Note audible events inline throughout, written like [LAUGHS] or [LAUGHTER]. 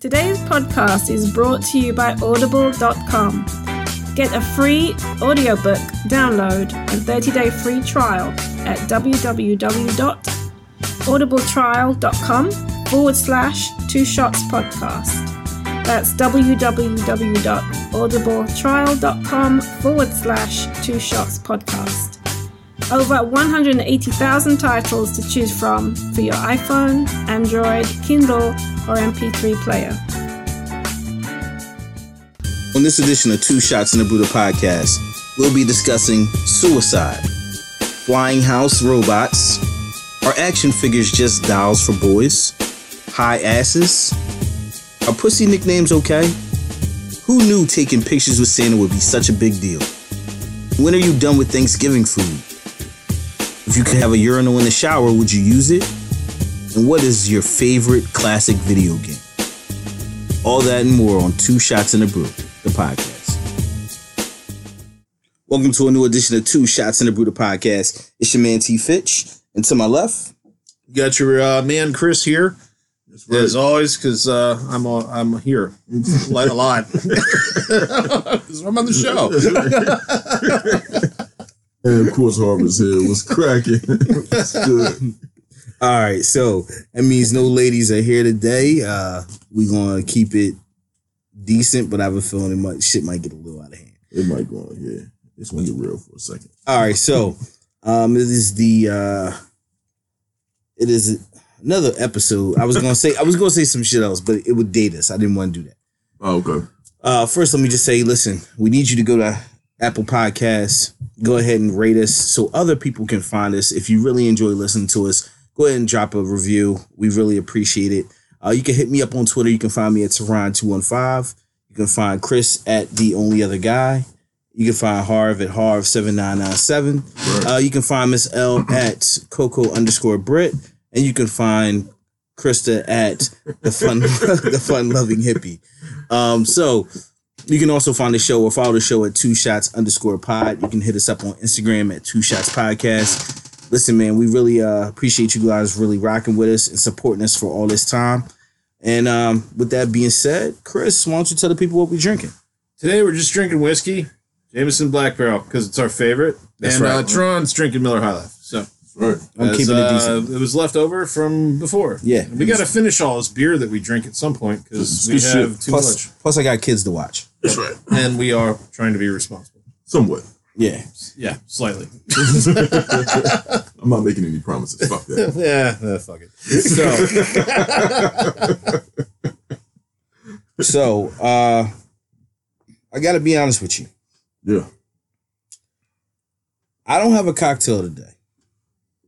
Today's podcast is brought to you by audible.com. Get a free audiobook download and 30-day free trial at www.audibletrial.com forward slash two shots podcast. That's www.audibletrial.com forward slash two shots podcast. Over 180,000 titles to choose from for your iPhone, Android, Kindle, or MP3 player. On this edition of Two Shots in the Buddha podcast, we'll be discussing suicide, flying house robots, are action figures just dolls for boys, high asses, are pussy nicknames okay? Who knew taking pictures with Santa would be such a big deal? When are you done with Thanksgiving food? If you could have a urinal in the shower, would you use it? And what is your favorite classic video game? All that and more on Two Shots in the Brew, the podcast. Welcome to a new edition of Two Shots in the Brew, the podcast. It's your man T Fitch, and to my left, You got your uh, man Chris here, as always, because uh, I'm I'm here a lot. [LAUGHS] I'm on the show. [LAUGHS] And of course, Harvard's here was cracking. [LAUGHS] That's good. All right, so that means no ladies are here today. Uh, we gonna keep it decent, but I have a feeling it might shit might get a little out of hand. It might go on. Yeah, it's gonna get real for a second. All right, so um, it is the uh, it is another episode. I was gonna say I was gonna say some shit else, but it would date us. I didn't want to do that. Oh, okay. Uh, first, let me just say, listen, we need you to go to Apple Podcasts. Go ahead and rate us so other people can find us. If you really enjoy listening to us, go ahead and drop a review. We really appreciate it. Uh, you can hit me up on Twitter. You can find me at Tehran215. You can find Chris at The Only Other Guy. You can find Harv at Harv7997. Uh, you can find Miss L at Coco underscore Brit. And you can find Krista at the fun [LAUGHS] the fun loving hippie. Um, so you can also find the show or follow the show at two shots underscore pod. You can hit us up on Instagram at two shots podcast. Listen, man, we really uh, appreciate you guys really rocking with us and supporting us for all this time. And um, with that being said, Chris, why don't you tell the people what we're drinking? Today we're just drinking whiskey, Jameson Black Barrel, because it's our favorite, That's and right. uh, Tron's drinking Miller High Life. So Right. I'm as, keeping it uh, decent. It was left over from before. Yeah. we got to finish all this beer that we drink at some point because we good have shit. too Plus, much, plus, I got kids to watch. That's right. and we are trying to be responsible. Somewhat. Yeah. Yeah, slightly. [LAUGHS] [LAUGHS] I'm not making any promises. Fuck that. [LAUGHS] yeah, uh, fuck it. So, so uh, I got to be honest with you. Yeah. I don't have a cocktail today.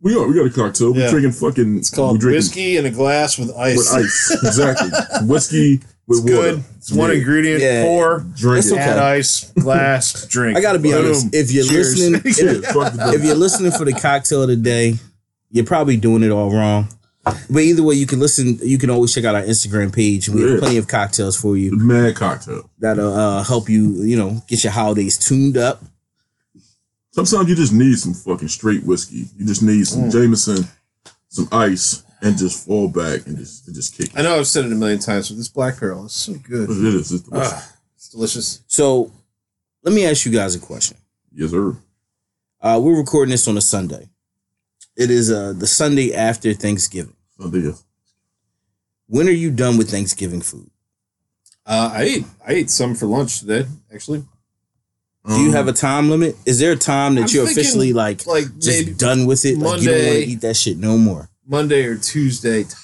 We are. We got a cocktail. We're Yeah. drinking fucking. It's called drinking whiskey in a glass with ice. with ice. [LAUGHS] exactly. Whiskey with It's water. good. It's one ingredient. Yeah. Pour, Drink It's it. okay. add ice, glass, [LAUGHS] drink. I got to be Boom. honest. If you're Cheers. listening, [LAUGHS] if, the if you're listening for the cocktail today, you're probably doing it all wrong. But either way, you can listen. You can always check out our Instagram page. We have plenty of cocktails for you mad cocktail. that'll uh, help you. You know, get your holidays tuned up. Sometimes you just need some fucking straight whiskey. You just need some Mm. Jameson, some ice, and just fall back and just and just kick. It. I know I've said it a million times, but this black barrel is so good. It is. It's delicious. Ah, it's delicious. So, let me ask you guys a question. yes, sir. Uh, we're recording this on a Sunday. It is uh, the Sunday after Thanksgiving. Sunday. yes. When are you done with Thanksgiving food? Uh, I ate I ate some for lunch today. Actually, Do you have mm-hmm. a time limit? Is there a time that I'm you're thinking, officially like like just maybe done with it? Like you don't want Monday. to eat that shit no more. Monday or Tuesday t-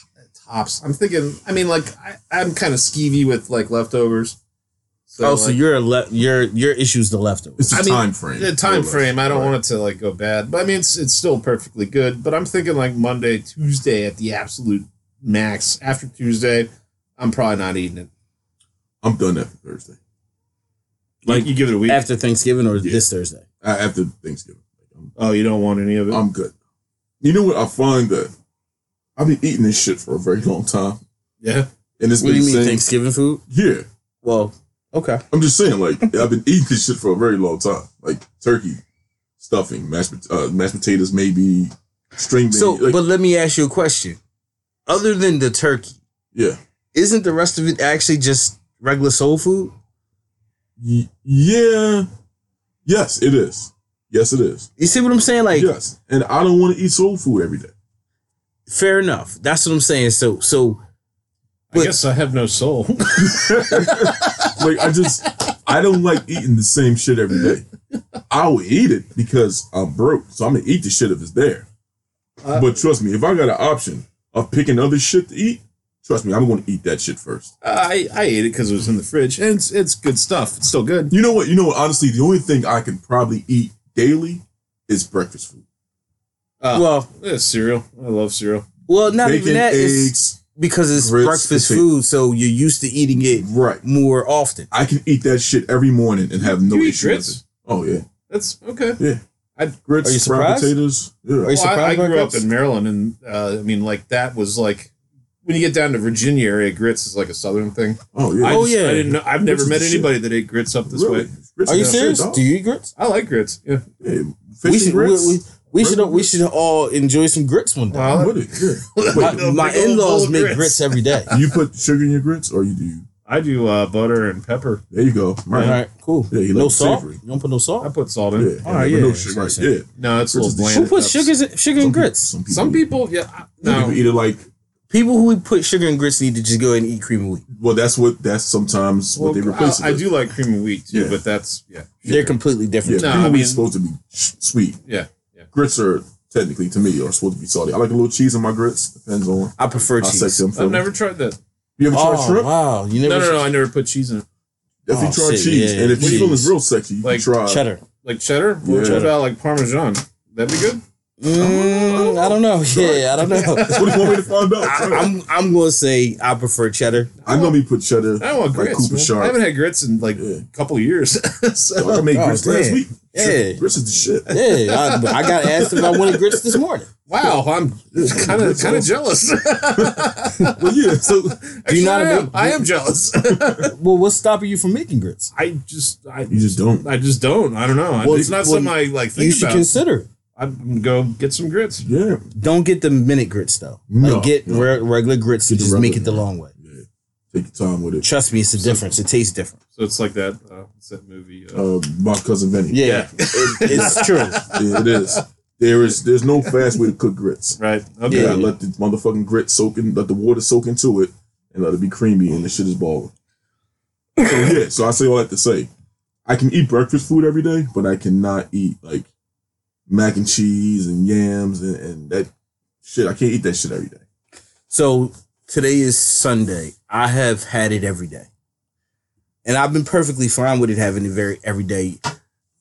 tops. I'm thinking. I mean, like I, I'm kind of skeevy with like leftovers. oh, so like, you're a le- your your issue's the leftovers. It's a I mean, time frame. the time more less. frame. I don't Right. want it to like go bad, but I mean, it's it's still perfectly good. But I'm thinking like Monday, Tuesday at the absolute max. After Tuesday, I'm probably not eating it. I'm done after Thursday. Like you give it a week. After Thanksgiving or Yeah. this Thursday? Uh, After Thanksgiving. I'm, oh, you don't want any of it. I'm good. You know what? I find that I've been eating this shit for a very long time, yeah. and it's What do you mean saying, Thanksgiving food? Yeah, Well, okay. I'm just saying. Like [LAUGHS] I've been eating this shit for a very long time. Like turkey, stuffing, mashed uh, mashed potatoes, maybe string beans. So, like, but let me ask you a question. Other than the turkey, yeah, isn't the rest of it actually just regular soul food? Y- yeah. Yes, it is. Yes, it is. You see what I'm saying? Like, yes, and I don't want to eat soul food every day. fair enough. That's what I'm saying. So, so I guess I have no soul. [LAUGHS] [LAUGHS] Like I just, I don't like eating the same shit every day. I will eat it because I'm broke, so I'm gonna eat the shit if it's there. Uh, but trust me, if I got an option of picking other shit to eat, trust me, I'm going to eat that shit first. I I ate it because it was in the fridge, and it's it's good stuff. It's still good. You know what? You know what? Honestly, the only thing I can probably eat daily is breakfast food. Uh, well, yeah, cereal. I love cereal. well, not Bacon, even that. It's eggs. because it's grits, breakfast potato- food, so you're used to eating it Right. more often. I can eat that shit every morning and have no You eat issue with it. Oh yeah, That's okay. yeah. I- grits, Are you fried surprised? potatoes. Yeah. Are you Well, I, surprised I by grew up in Maryland, and uh, I mean, like that was like when you get down to Virginia area, grits is like a southern thing. oh yeah. I Oh, just- yeah. I didn't know. I've never Grits is met the shit. anybody that ate grits up this really? way. Grits Are you is the shit, serious? Do you eat grits? I like grits. Yeah. Yeah, fish We should. We, grits. we, we should. We should all enjoy some grits one day. Well, I'm it. Yeah. my my in-laws make grits. grits every day. Do you put sugar in your grits, or you do? I do uh, butter and pepper. There you go. All Right. right, cool. Yeah, you no like salt. savory. You don't put no salt. I put salt in. yeah, All but right, yeah, no sugar. Right. Yeah. No, it's Grits is little bland. Who puts times. sugars in, sugar in Some grits? People, some people. Some people, yeah. Some No, people eat it like. People who put sugar in grits need to just go ahead and eat cream of wheat. Well, that's what. That's sometimes well, what they replace I, it I with. do like cream of wheat too, Yeah. but that's yeah. They're completely Yeah, different. No, cream I of wheat's mean- supposed to be sh- sweet. Yeah. Yeah. Grits are technically to me are supposed to be salty. I like a little cheese in my grits. Depends on I prefer how cheese. sexy I'm I've feeling. never tried that. You ever tried Oh shrimp? wow, you never No, no, no. I never put cheese in it. Definitely Oh, try shit, cheese. yeah, and if cheese. you're feeling real sexy, you Like can try cheddar. Like cheddar? What Yeah. about like Parmesan? That'd be good. Mm, I don't know. [LAUGHS] Yeah, I don't know. That's [LAUGHS] what you want me to find out. I, I'm I'm gonna say I prefer cheddar. I normally put cheddar. I don't want like grits. Cooper man. Sharp. I haven't had grits in like Yeah. a couple of years. [LAUGHS] so, Dog, I made Oh, grits last week. Yeah. Grits is the shit. Yeah, I, I got asked if I wanted grits this morning. wow, I'm kind of kind of jealous. Well, yeah. So Actually, not I, am. make- I am jealous. Well, what's stopping you from making grits? I just I you just don't. I just don't. I don't know. Well, it's not well, something I like think you should about. consider. It. I'm gonna go get some grits. Yeah. Don't get the minute grits though. No, like get no. re- regular grits and Get the just make it regular. the long way. Yeah. Take your time with it. Trust me, it's a difference. It tastes different. So it's like that. Uh, that movie? Uh, Uh, my cousin Vinny. Yeah, Yeah. it, it's [LAUGHS] true. Yeah, it is. There is. There's no fast way to cook grits. right. You Okay. Yeah. gotta let the motherfucking grit soak in, let the water soak into it, and let it be creamy, and the shit is boiling. So yeah, so I say all that to say, I can eat breakfast food every day, but I cannot eat like mac and cheese and yams and, and that shit. I can't eat that shit every day. So today is Sunday. I have had it every day, and I've been perfectly fine with it having it very every day.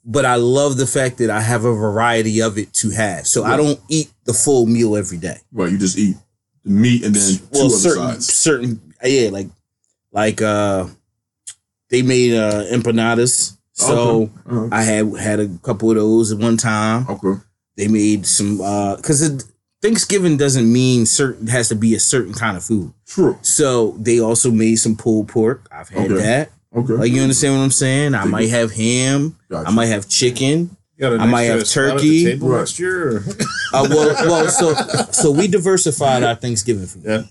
But I love the fact that I have a variety of it to have. So I don't eat the full meal every day. Right, you just eat the meat and then two well, other certain sides. certain yeah, like like uh, they made uh empanadas. So Okay. Uh-huh. I had had a couple of those at one time. Okay. They made some uh because Thanksgiving doesn't mean certain has to be a certain kind of food. True. So they also made some pulled pork. I've had Okay. that. Okay. Like you understand what I'm saying? I might have ham. Gotcha. I might have chicken. You got a I might nice, uh, have spot at the turkey. table Right. next year. Uh, well, well, so [LAUGHS] so we diversified our Thanksgiving food. Yeah.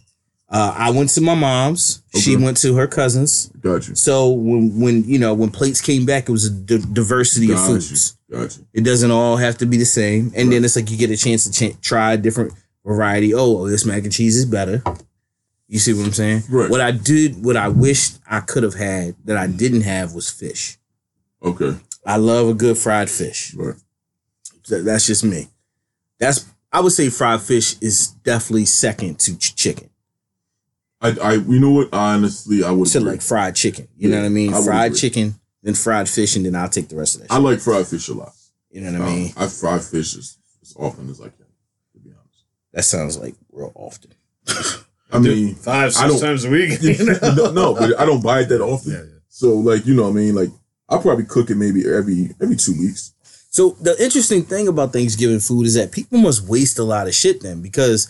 Uh, I went to my mom's. She went to her cousin's. Got you. So when when you know when plates came back, it was a di- diversity of foods. you. Got you. It doesn't all have to be the same. And then it's like you get a chance to ch- try a different variety. Oh, this mac and cheese is better. You see what I'm saying? Right. What I did, what I wished I could have had that I didn't have was fish. Okay. I love a good fried fish. Right. Th- That's just me. That's I would say fried fish is definitely second to ch- chicken. I, I, you know what? Honestly, I would. To like fried chicken. You know what I mean? I fried agree. chicken, then fried fish, and then I'll take the rest of that. I shit. like fried fish a lot. you know what I Um, mean? I fry fish as, as often as I can. To be honest. That sounds like real often. [LAUGHS] I mean, Five, I six don't- times a week. [LAUGHS] you know? [LAUGHS] no, no, but I don't buy it that often. Yeah, yeah. So, like, you know, what I mean, like, I'll probably cook it maybe every every two weeks. So the interesting thing about Thanksgiving food is that people must waste a lot of shit then because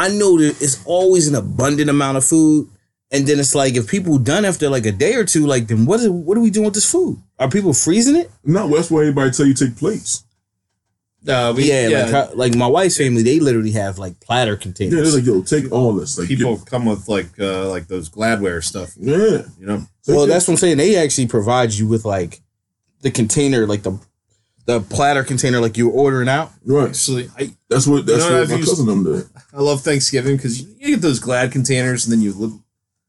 I know that it's always an abundant amount of food. And then it's like if people done after like a day or two, like then what is what are we doing with this food? Are people freezing it? No, that's why everybody tell you take plates. No, we, yeah, yeah, like how- like my wife's family, they literally have like platter containers. Yeah, containers. they're like, yo, take all this. Like, people come with like uh like those Gladware stuff. yeah. You know, well, that's what I'm saying. They actually provide you with like the container, like the the platter container, like you were ordering out. right. actually, I That's what that's You know what what I've my used- cousin them did. I love Thanksgiving because you get those Glad containers and then you look.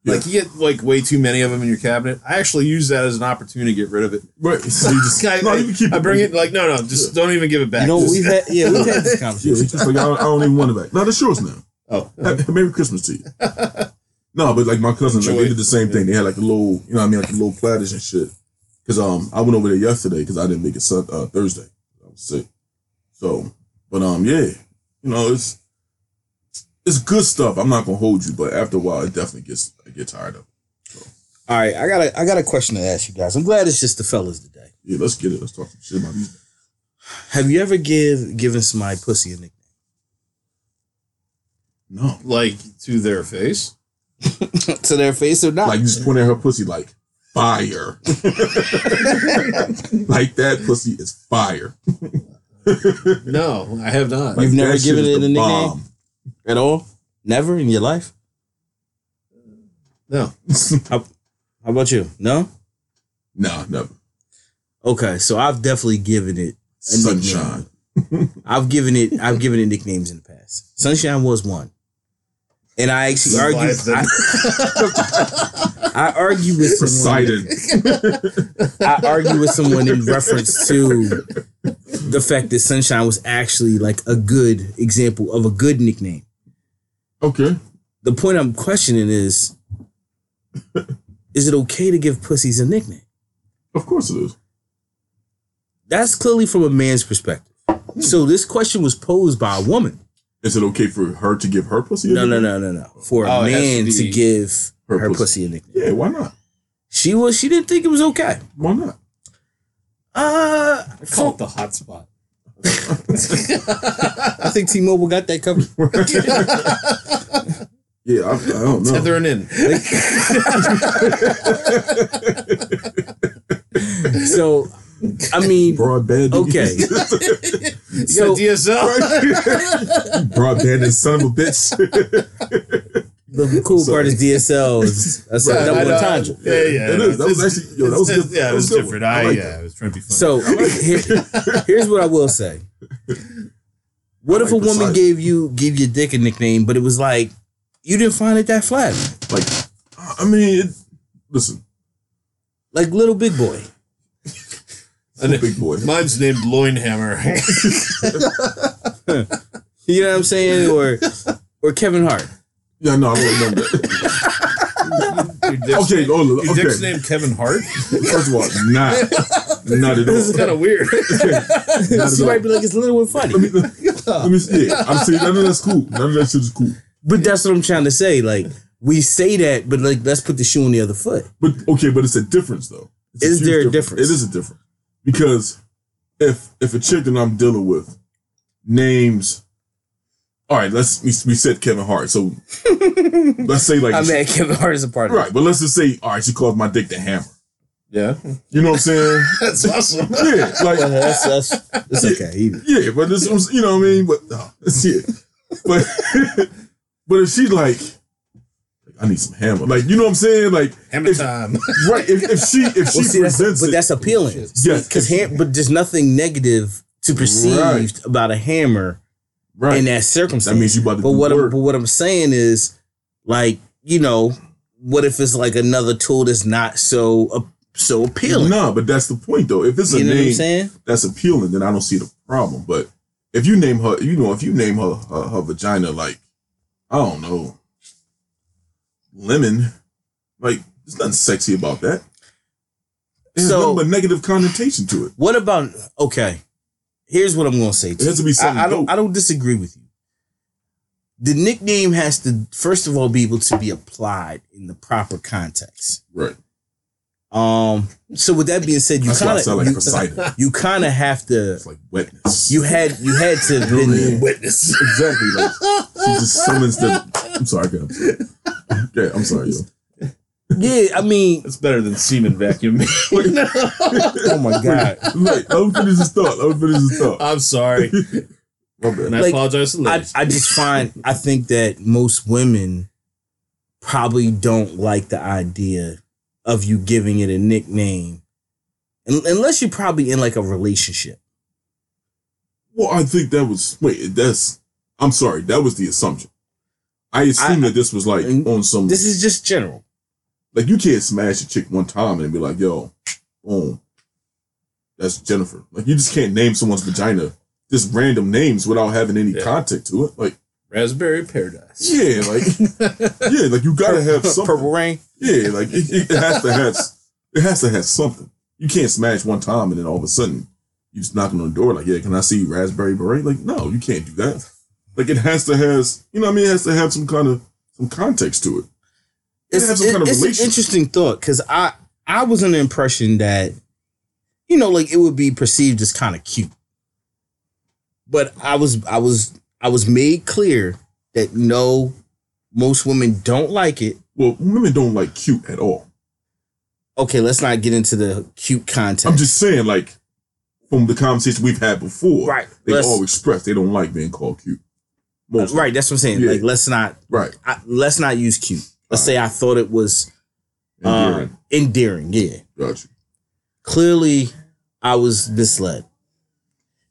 Yeah. Like you get like way too many of them in your cabinet. I actually use that as an opportunity to get rid of it. Right. [LAUGHS] So you just, I, [LAUGHS] no, you can keep I bring it like no, no, just don't even give it back. You know, we've had yeah, we've had this [LAUGHS] Yeah, conversation. it's just like I don't, I don't even want it back. No, that's yours now. oh, Happy- Merry Christmas to you. no, but like my cousins, like they did the same thing. They had like a little, you know, what I mean, like a little platters and shit. Cause um, I went over there yesterday because I didn't make it sun, uh, Thursday. I was sick. So, but um, yeah, you know, it's it's good stuff. I'm not gonna hold you, but after a while, it definitely gets I get tired of. it. All right, I got a I got a question to ask you guys. I'm glad it's just the fellas today. Yeah, let's get it. Let's talk some shit about these. Have you ever give given somebody pussy a nickname? No, like to their face. [LAUGHS] to their face or not? like you just point at her pussy like fire. [LAUGHS] like that pussy is fire. No, I have not. Like, You've never given it the a nickname? bomb. at all? Never in your life? no, How about you? No? No, never. Okay, so I've definitely given it a Sunshine. nickname. I've given it I've given it nicknames in the past. Sunshine was one. And I actually argue I, I argue with someone I argue with someone in reference to the fact that Sunshine was actually like a good example of a good nickname. Okay. The point I'm questioning is is it okay to give pussies a nickname? Of course it is. That's clearly from a man's perspective. So this question was posed by a woman. Is it okay for her to give her pussy? a No, no, nickname? no, no, no. For a Oh, it has to man to, be give her, her pussy. pussy. a nickname. Yeah, why not? She was she didn't think it was okay. Why not? Uh I call it the hot spot. [LAUGHS] I think T-Mobile got that covered. [LAUGHS] Yeah, I, I don't know. Tethering in. [LAUGHS] so I mean Broadband. Okay. [LAUGHS] You So- got DSL. [LAUGHS] Broadband and son of a bitch. the cool Sorry. part is DSL is that's Right, a I double entendre. Yeah, yeah. It is. That was actually- yo, that was good- Yeah, that it was was different. I I, like yeah, that. it was trying to be funny. So here- here's what I will say. What I if a like the woman size. gave you gave your dick a nickname, but it was like you didn't find it that flattering? like, I mean, it, listen, Like little big boy. And big boy. mine's named Loinhammer. [LAUGHS] You know what I'm saying? Or or Kevin Hart. Yeah, no, I don't remember that. Your Okay, name- hold on, Your okay. dick's named Kevin Hart. First of all, not, not at all. This is kind of weird. Not at [LAUGHS] She might be like it's a little and funny. Let me, let me see. Yeah, I'm saying none of that's cool. None of that shit is cool. But that's what I'm trying to say. Like we say that, but like let's put the shoe on the other foot. But okay, but it's a difference though. It's Is huge there a difference? It is a difference because if if a chick that I'm dealing with names, all right, let's we, we said Kevin Hart, so [LAUGHS] let's say like I mean, Kevin Hart is a part of right, but let's just say all right, she calls my dick the hammer. Yeah, You know what I'm saying? [LAUGHS] that's awesome. yeah, like [LAUGHS] it. That's that's it's okay. Even. yeah, but this was you know what I mean. But no, it's yeah, but but if she's like. I need some hammer, like you know what I'm saying, like Hammer if- time. [LAUGHS] right. If, if she if she Well, see, that's, presents but that's appealing. Yes, because ham- but there's nothing negative to perceived Right. about a hammer right. in that circumstance. That means you about to But do what I'm, work. but what I'm saying is, like you know, what if it's like another tool that's not so uh, so appealing? No, but that's the point though. If it's a you know what I'm name saying? that's appealing, then I don't see the problem. But if you name her, you know, if you name her her, her vagina like I don't know, lemon, like there's nothing sexy about that. There's So- nothing but negative connotation to it. What about okay? Here's what I'm going to say. It To has to be something I, I don't. dope. I don't disagree with you. The nickname has to first of all be able to be applied in the proper context. Right. Um. So with that being said, you That's why I kind sound like of you kind of have to. It's like wetness. You had you had to have You know what I been? Witness. exactly like she just summons the. I'm sorry, girl. Okay, I'm sorry, yo. Yeah, I mean, It's better than semen vacuum. [LAUGHS] [LAUGHS] oh my god. Wait, let him finish his thought. Let him finish his thought. I'm sorry, [LAUGHS] My bad. and I Like, apologize to the I. I just find I think that most women probably don't like the idea of you giving it a nickname unless you're probably in like a relationship. Well, I think that was wait. That's I'm sorry. That was the assumption. I assume that this was like on some This is just general. like you can't smash a chick one time and be like, yo, boom, that's Jennifer. Like you just can't name someone's vagina just random names without having any Yeah. context to it. Like Raspberry paradise. yeah, like [LAUGHS] yeah, like you gotta have something. Purple rain. Yeah, like it, it, it has to have it has to have something. You can't smash one time and then all of a sudden you just knocking on the door like, yeah, can I see raspberry beret? Like, no, you can't do that. Like it has to has you know what I mean? It has to have some kind of some context to it. It It's, has some it- kind of it's an interesting thought because I I was under the impression that you know like it would be perceived as kind of cute, but I was I was I was made clear that no, most women don't like it. Well, women don't like cute at all. Okay, let's not get into the cute content. I'm just saying, like, from the conversation we've had before, right. they let's- all express they don't like being called cute. Most right. That's what I'm saying. Yeah. Like let's not right. I, let's not use cute. Let's say I thought it was Endearing. um, endearing. Yeah. Got you. clearly I was misled.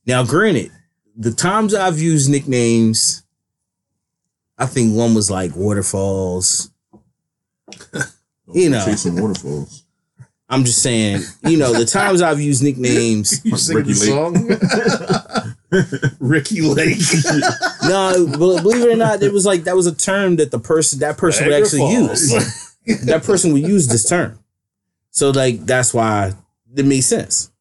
Now, granted, the times I've used nicknames, I think one was like waterfalls. You know. chasing waterfalls. I'm just saying, you know, the times I've used nicknames. You sing Ricky the song? [LAUGHS] Ricki Lake. No, but believe it or not, it was like that was a term that the person that person would actually Falls. use. That person would use this term. So like that's why it made sense.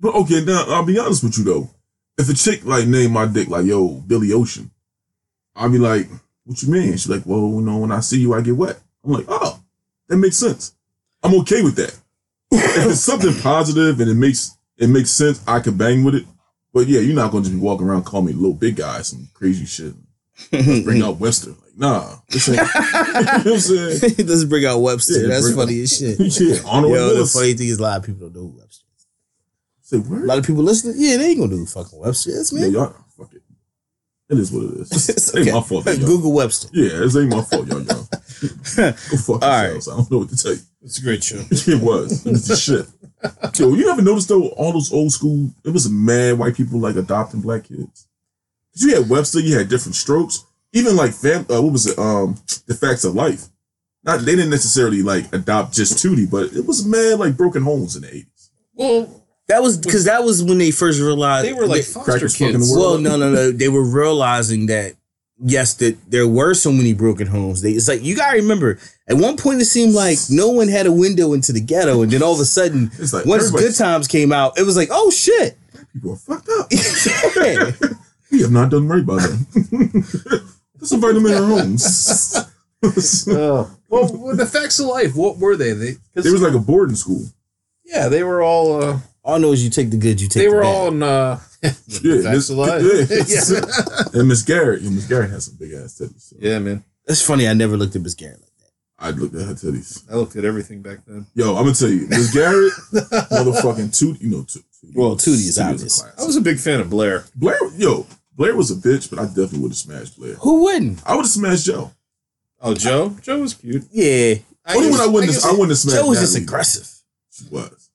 But okay, now I'll be honest with you though. If a chick like name my dick like yo Billy Ocean, I'll be like, "What you mean?" She's like, "Well, you know, when I see you, I get wet." I'm like, "Oh, that makes sense. I'm okay with that. if it's something [LAUGHS] positive and it makes it makes sense, I could bang with it. But yeah, you're not going to just be walking around calling me little big guy some crazy shit. Bring out Webster, like nah. This ain't, [LAUGHS] you know what I'm saying? [LAUGHS] Let's bring out Webster. Yeah, that's funny as shit. yeah, Yo, the funny thing is, a lot of people don't know Webster is. Say A lot of people listening, yeah, they ain't gonna do who fucking Webster is, Yeah, y'all, fuck it. It is what it is. [LAUGHS] It's It ain't okay. my fault. y'all- Google Webster. Yeah, this ain't my fault, y'all. y'all. [LAUGHS] Go fuck All right. yourselves. I don't know what to tell you. It's a great show. [LAUGHS] It was. It's the shit. Yo, you never noticed though all those old school? It was mad white people like adopting black kids. 'Cause you had Webster, you had Diff'rent Strokes. Even like fam, uh, what was it? Um, the facts of life. Not they didn't necessarily like adopt just Tootie, but it was mad like broken homes in the eighties. Well, That was because that was when they first realized they were like they- foster kids. the well, no, no, no. They were realizing that yes, that there were so many broken homes. They, it's like you gotta remember. At one point, it seemed like no one had a window into the ghetto, and then all of a sudden, [LAUGHS] It's like once Good Times came out, it was like, oh shit. people are fucked up. [LAUGHS] Yeah. [LAUGHS] We have not done right by them. Let's invite them in our homes. Oh. Well, well, the facts of life. What were they? They, 'cause- It was like a boarding school. yeah, they were all. Uh, All I know is you take the good, you take they the were bad. all in. Uh, [LAUGHS] Yeah, facts this- of yeah. and Miss Garrett, and Miss Garrett has some big ass titties. So yeah, man. That's funny. I never looked at Miss Garrett like that. I looked at her titties. I looked at everything back then. Yo, I'm gonna tell you, Miss Garrett, [LAUGHS] motherfucking Tootie, you know, Tootie. Well, Tootie is obvious. I was a big fan of Blair. Blair. Yo, Blair was a bitch, but I definitely would have smashed Blair. Who wouldn't? I would have smashed Jo. Oh, Jo. Jo was cute. Yeah, Only when I wouldn't, have, I wouldn't have smashed. Jo was just aggressive. She was.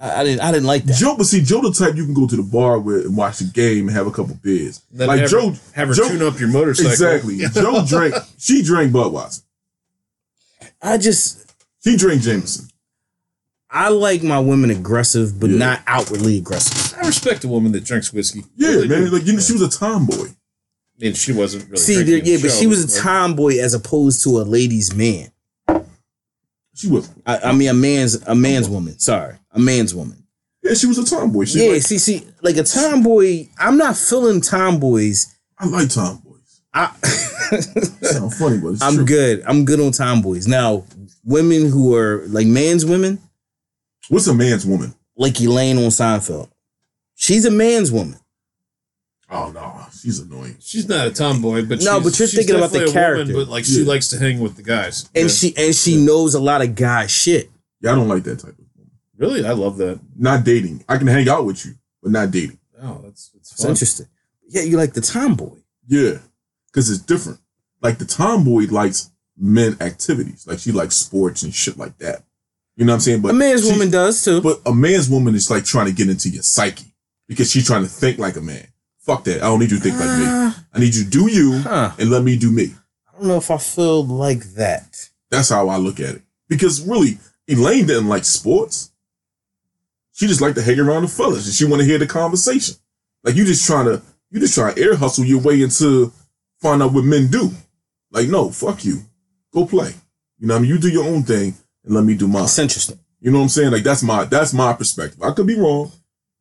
I, I didn't. I didn't like that. Jo, but see, Jo the type you can go to the bar with and watch the game and have a couple beers. Then like have, Jo, have her Jo- tune up your motorcycle. exactly. [LAUGHS] Jo drank. She drank Budweiser. I just She drank Jameson. I like my women aggressive, but Yeah. not outwardly aggressive. I respect a woman that drinks whiskey. Yeah, Really man. do. Like you know, she was a tomboy. I mean, she wasn't really. See, there, yeah, the but show, she was a tomboy as opposed to a ladies' man. She was. I, I mean, a man's a man's woman. Sorry, a man's woman. Yeah, she was a tomboy. She Yeah, like, see, see, like a tomboy. I'm not feeling tomboys. I like tomboys. I, Sound [LAUGHS] funny, but it's I'm true. good. I'm good on tomboys. Now, women who are like man's women, What's a man's woman? like Elaine on Seinfeld. She's a man's woman. Oh no, she's annoying. She's not a tomboy, but No, she's, but you're she's thinking about the definitely a woman, character. but like she Yeah. likes to hang with the guys. And Yeah. she and she knows a lot of guy shit. Yeah, I don't like that type of woman. really, I love that. Not dating. I can hang out with you, but not dating. Oh, that's that's It's fun. interesting. Yeah, you like the tomboy. Yeah, because it's different. Like the tomboy likes men activities. Like she likes sports and shit like that. You know what I'm saying? But a man's woman does too. But a man's woman is like trying to get into your psyche because she's trying to think like a man. Fuck that. I don't need you to think like me. Ah, I need you to do you huh. and let me do me. I don't know if I feel like that. That's how I look at it. Because really, Elaine didn't like sports. She just liked to hang around the fellas and she want to hear the conversation. Like you just trying to you just trying to air hustle your way into find out what men do. Like, no, fuck you. Go play. You know what I mean? You do your own thing and let me do mine. It's interesting. You know what I'm saying? Like that's my that's my perspective. I could be wrong.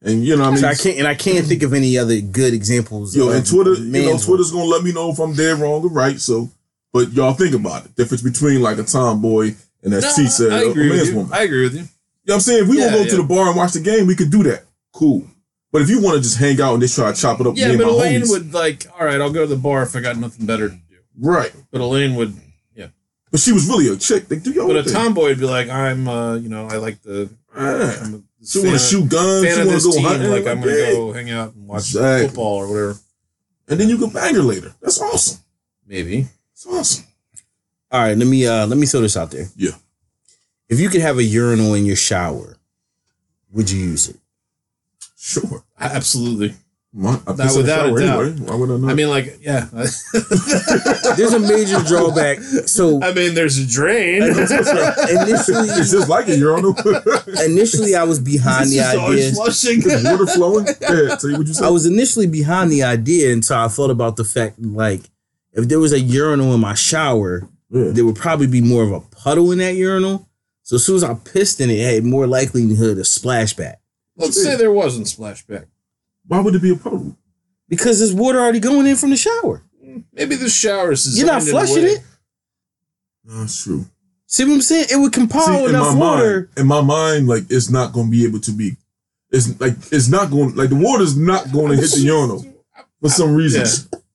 And you know what I mean? I can't and I can't think of any other good examples. Yo, of and Twitter, you know, Twitter's gonna let me know if I'm dead, wrong, or right. So, but y'all think about it. Difference between like a tomboy and as T said, I a agree with man's woman. I agree with you. You know what I'm saying? If we Yeah, gonna go to the bar and watch the game, we could do that. Cool. But if you want to just hang out and just try to chop it up, Yeah, but my Elaine homies, would like, all right, I'll go to the bar if I got nothing better to do. right? But Elaine would, yeah. But she was really a chick. Like, do your but a thing. tomboy would be like, I'm, uh, you know, I like the, Ah. I'm She want to shoot guns. fan She want to go team. hunting. Like, I'm gonna yeah. go hang out and watch Exactly. football or whatever. and then you can bang her later. That's awesome. Maybe. It's awesome. All right, let me uh let me throw this out there. Yeah. If you could have a urinal in your shower, would you use it? Sure. Absolutely. My, I Not piss in the without a doubt. anyway. Why would I not? I mean, like, yeah. [LAUGHS] There's a major drawback. So [LAUGHS] I mean, there's a drain. initially, [LAUGHS] it's just like it, urinal. initially I was behind the It's always idea. flushing. Water flowing. Yeah, tell you what you said. I was initially behind the idea until I thought about the fact like if there was a urinal in my shower, yeah. there would probably be more of a puddle in that urinal. So as soon as I pissed in it, it had more likelihood of splashback. Let's say there wasn't splashback. Why would it be a problem? Because there's water already going in from the shower. Maybe the shower is You're not designed in a flushing it. No, that's true. See what I'm saying? It would See, compile in my enough water. mind, in my mind, like it's not going to be able to be. It's like it's not going. Like the water's not going to hit the urinal for some reason.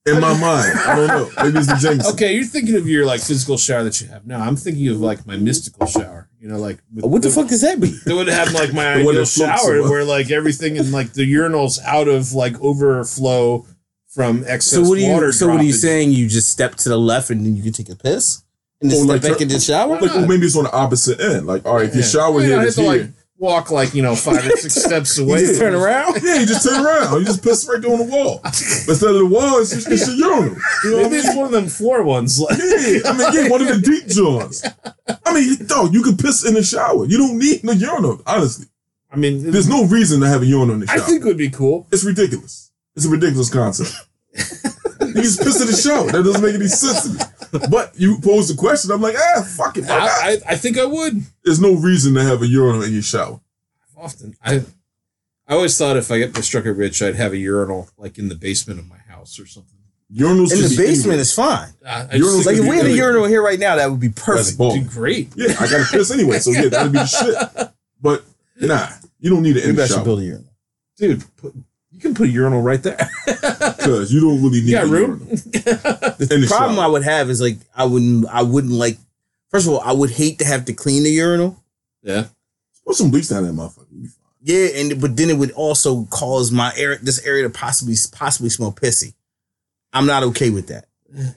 In my mind, I don't know. Maybe it's the Jameson. Okay, you're thinking of your like physical shower that you have now. I'm thinking of like my mystical shower. You know, like with What the fuck does that mean? That would have like my [LAUGHS] The ideal shower above. where like everything in like the urinals out of like overflow from excess So what are water. you? So what are you saying? You just step to the left and then you can take a piss and then Or step like back tur- into the shower. Like well, maybe it's on the opposite end. Like all right, if your shower Well, you head don't is have to, here, like walk like you know five or six [LAUGHS] steps You away. just turn around. yeah, you just turn around. You just piss right there on the wall. Instead of the wall, it's just it's your urinal. You know what I mean? it's one of them floor ones. Like, Yeah, I mean, yeah, one of the deep joints. I mean, dog, you can piss in the shower. You don't need no urinal. Honestly, I mean, there's no reason to have a urinal in the shower. I think it would be cool. it's ridiculous. It's a ridiculous concept. you just piss in the shower. That doesn't make any sense to me. But you pose the question, I'm like, ah, fuck it. why? I, I, I think I would There's no reason to have a urinal in your shower. often. I I always thought if I get struck it rich, I'd have a urinal like in the basement of my house or something. Urinals In the basement anywhere. is fine. Uh, Urinals Like if we had a urinal here right now, that would be That's perfect. ball. do great. Yeah, I gotta piss anyway, so yeah, that'd be shit. [LAUGHS] But nah, you don't need it in Maybe I the should shower build a urinal. dude. Put, you can put a urinal right there. [LAUGHS] because you don't really need You got the room? urinal. [LAUGHS] The problem shower. I would have is like I wouldn't I wouldn't like first of all, I would hate to have to clean the urinal. yeah. Put some bleach down that motherfucker. You'll be fine. Yeah, and but then it would also cause my area this area to possibly possibly smell pissy. I'm not okay with that.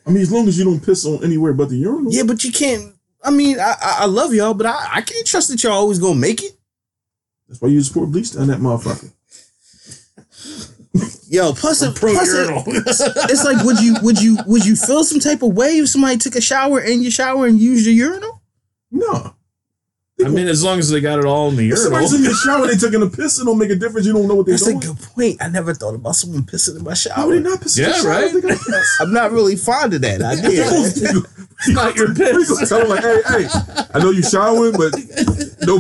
I mean, as long as you don't piss on anywhere but the urinal. Yeah, but you can't I mean, I I, I love y'all, but I, I can't trust that y'all always gonna make it. That's why you just pour bleach down that motherfucker. Yo, plus, it, Pro plus it- urinal. [LAUGHS] it's like would you would you would you feel some type of way if somebody took a shower in your shower and used your urinal? No. I mean, as long as they got it all in the If somebody's urinal. in the shower and they taking a piss, it don't make a difference. You don't know what they're That's a good point. I never thought about someone pissing in my How shower. would they not piss in Yeah, the right? if They got piss? I'm not really fond of that [LAUGHS] idea. [LAUGHS] It's not your piss. tell them like, hey, hey, I know you showering, but no,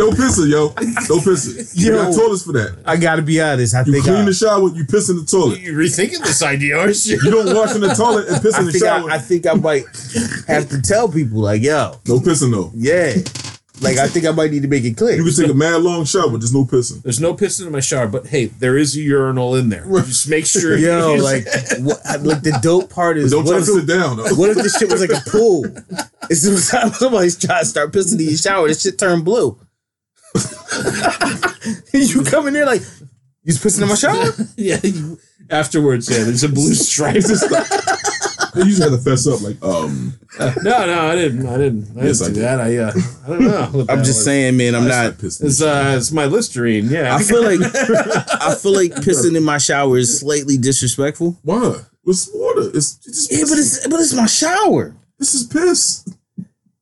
no pissing, yo, no pissing. You got toilets for that. I gotta be honest. I You think clean I, the shower, you piss in the toilet. You're rethinking this idea, aren't you? You don't wash in the toilet and piss I in the shower. I, I think I might have to tell people like, yo, no pissing though. yeah, Like I think I might need to make it clear. You can take a mad long shower, just no pissing. There's no piston in my shower, but hey, there is a urinal in there. Just make sure. Yo, like, [LAUGHS] what, like the dope part But is, don't try if, to sit down. Though. what if this shit was like a pool? As soon as [LAUGHS] somebody's trying to start pissing in your shower, this shit turned blue. [LAUGHS] you come in there like, you just pissing in my shower? [LAUGHS] yeah. You, afterwards, yeah, there's a blue stripe. They usually have to fess up, like, um, no, no, I didn't. I didn't. I didn't Yes, I do did. that. I, uh, I don't know. [LAUGHS] I'm just was. saying, man, I'm I not. start pissing. It's uh, it's my Listerine. Yeah, I feel like I feel like pissing in my shower is slightly disrespectful. Why? It's water. It's, it's just Yeah, but it's but it's my shower. this is piss.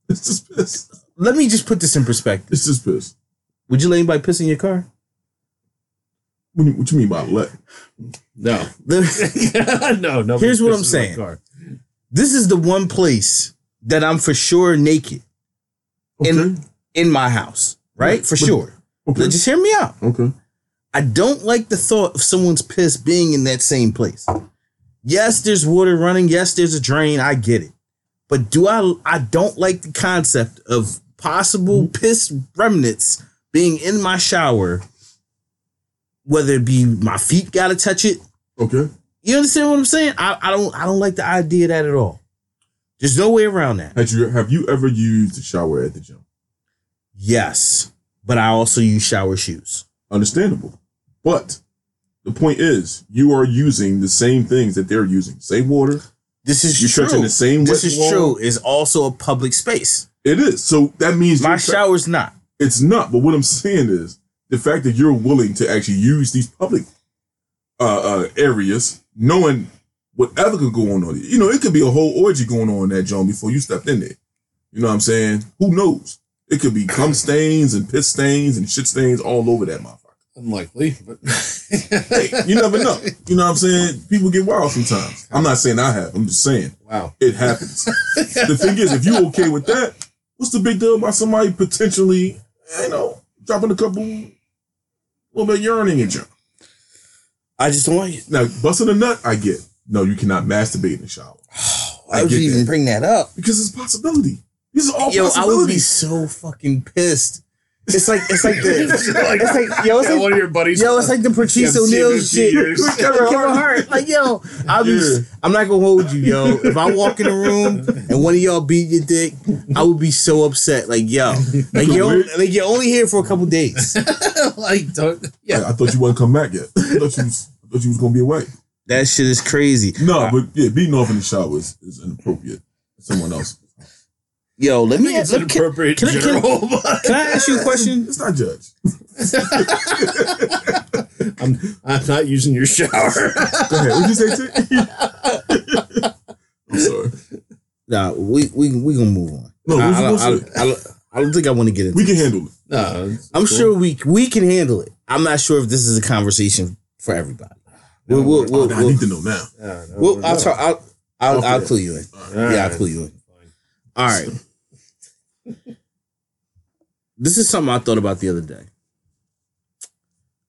It's just piss. Let me just put this in perspective. It's just piss. Would you let anybody piss in your car? What, do you, what you mean by let? no, [LAUGHS] no, no. Here's what I'm saying. this is the one place that I'm for sure naked Okay. In- in my house, right? For But- sure. okay. Just hear me out. okay. I don't like the thought of someone's piss being in that same place. Yes, there's water running. Yes, there's a drain. I get it. But do I I don't like the concept of possible mm-hmm. piss remnants being in my shower, whether it be my feet gotta touch it. Okay. You understand what I'm saying? I, I don't I don't like the idea of that at all. There's no way around that. Had you have you ever used a shower at the gym? Yes. But I also use shower shoes. Understandable. But the point is, you are using the same things that they're using. Same water. This is You're true. touching the same this is wall. true. Is also a public space. It is. So that means My shower's not. It's not. But what I'm saying is the fact that you're willing to actually use these public uh, uh, areas, knowing whatever could go on on it. You know, it could be a whole orgy going on in that joint before you stepped in there. You know what I'm saying? Who knows? It could be cum stains and piss stains and shit stains all over that motherfucker. Unlikely, but [LAUGHS] Hey, you never know. You know what I'm saying? People get wild sometimes. I'm not saying I have. I'm just saying wow. it happens. [LAUGHS] the thing is, if you okay with that, what's the big deal about somebody potentially, you know, dropping a couple, a little bit of urine in your? I just don't like it. Now, busting a nut, I get. No, you cannot masturbate in the shower [SIGHS] Why I would you even that. bring that up? because it's a possibility. These are all Yo, I would be so fucking pissed. It's like it's like the [LAUGHS] it's like yo, it's Yeah, like one of your buddies. Yo, it's like the Patrice Yeah, O'Neal shit. it in years. Kevin Hart. Like, yo, I'll be, Yeah. I'm not gonna hold you, yo. If I walk in a room and one of y'all beat your dick, I would be so upset. Like, yo, like yo, like you're only here for a couple days. [LAUGHS] like don't. Yeah, I, I thought you wouldn't come back yet. I thought you was, I thought you was gonna be away. That shit is crazy. No, but yeah, beating off in the shower is, is inappropriate. Someone else. Yo, let I me. think it's Let me can, inappropriate. can I- can- can I ask you a question? [LAUGHS] It's not judge. [LAUGHS] I'm I'm not using your shower. Go [LAUGHS] ahead. What you say, T? I'm sorry. Nah, we we we gonna move on. No, I, I, don't, I, don't, I, don't, I don't think I want to get into. We can handle it. no, I'm cool. sure we we can handle it. I'm not sure if this is a conversation for everybody. We'll, we'll, Oh, we'll, now I we'll, need to know now. Yeah, no, we'll- I'll, not. talk, I'll, I'll, I'll Okay. clue you in. All Yeah, I'll clue you in. All right. [LAUGHS] This is something I thought about the other day.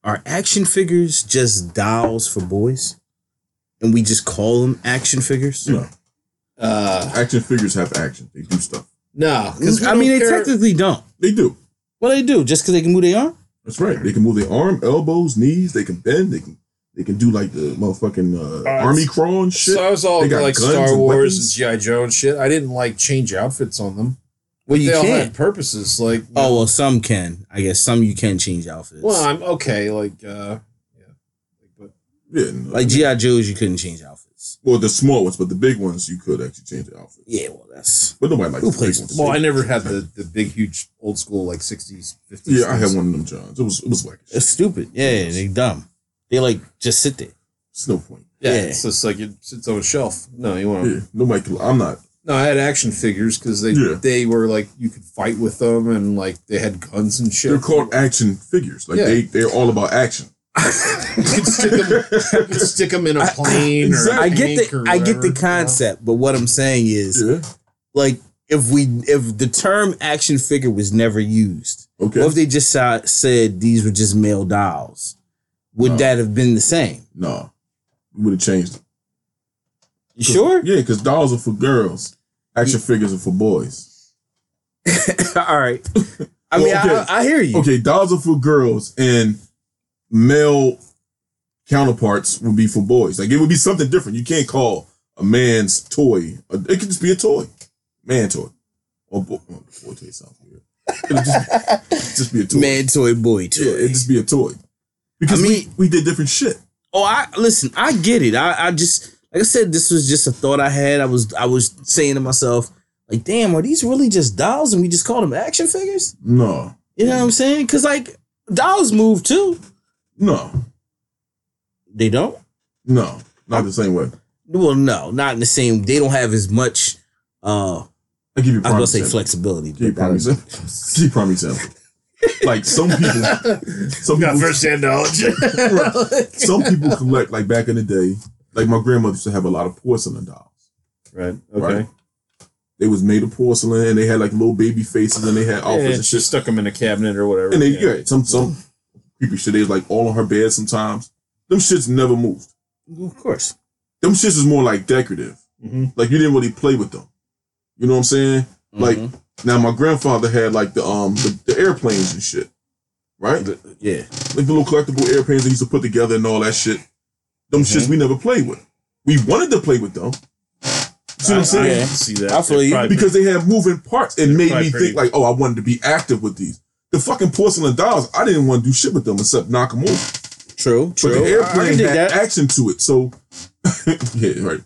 Are action figures just dolls for boys? And we just call them action figures? No, Uh, action figures have action. They do stuff. no, because I mean, they technically don't. They do. Well, they do just because they can move their arm. That's right. They can move their arm, elbows, knees. They can bend. They can. They can do like the motherfucking uh, Uh, army crawl and shit. So I was all They got like Star and Wars weapons. and GI Joe and shit. I didn't like change outfits on them. Well, you they all can. had purposes. Like, Oh well, some can. I guess some you can change outfits. well, I'm okay. Like, uh, yeah, but yeah, no. like GI Joes, you couldn't change outfits. well, the small ones, but the big ones you could actually change the outfit. Yeah, well, that's But nobody likes Who the big plays ones. well, I never had the the big, huge, old school like '60s, '50s. Yeah, I had one of them Johns. It was it was like it's stupid. Yeah, they dumb. They like just sit there. it's no point. Yeah, Yeah. it's just like it sits on a shelf. No, you want to. Yeah, nobody. Can, I'm not. No, I had action figures because they Yeah. they were like you could fight with them and like they had guns and shit. They're called action figures. Like Yeah. they they're all about action. [LAUGHS] you could stick them, you could stick 'em in a plane exactly. or a I get the or I get whatever, the you know? concept, but what I'm saying is Yeah. like if we if the term action figure was never used, Okay. what if they just sa- said these were just male dolls? Would No. that have been the same? no, we would have changed it. You sure? Yeah, because dolls are for girls. Action figures are for boys. [LAUGHS] All right. I mean, Well, okay. I, I hear you. Okay, dolls are for girls and male counterparts would be for boys. Like it would be something different. You can't call a man's toy. It could just be a toy, man toy, or boy, boy toy sounds weird. It'll just, [LAUGHS] just be a toy. Man, toy, boy, toy. yeah, it'd just be a toy. Because I mean- we, we did different shit. Oh, I listen. I get it. I, I just like I said, this was just a thought I had. I was I was saying to myself, like, damn, are these really just dolls, and we just call them action figures? No, You know what I'm saying? Because like dolls move too. no, They don't. no, not the same way. Well, no, not in the same. They don't have as much. uh I give you. I Prime was gonna say example. flexibility. Give you but prime example. Give you prime. Like some people, [LAUGHS] some Got people, first hand knowledge. [LAUGHS] some people collect like back in the day. Like my grandmother used to have a lot of porcelain dolls. right. Okay. Right. They was made of porcelain and they had like little baby faces and they had outfits Yeah, and she shit. stuck them in a cabinet or whatever. And they yeah. yeah, some some creepy shit. They was like all on her bed sometimes. Them shits never moved. Of course. Them shits is more like decorative. Mhm. Like you didn't really play with them. You know what I'm saying? Like Mhm. now my grandfather had like the um the, the airplanes and shit. Right? yeah. like the little collectible airplanes they used to put together and all that shit. Them Mm-hmm. shits we never played with. We wanted to play with them. See what I'm I, I saying? Yeah. can see that. I feel you. Because they have moving parts. It made me think like, oh, I wanted to be active with these. The fucking porcelain dolls, I didn't want to do shit with them except knock them over. True. True. But the I- I airplane had that. action to it. So, [LAUGHS] yeah, right.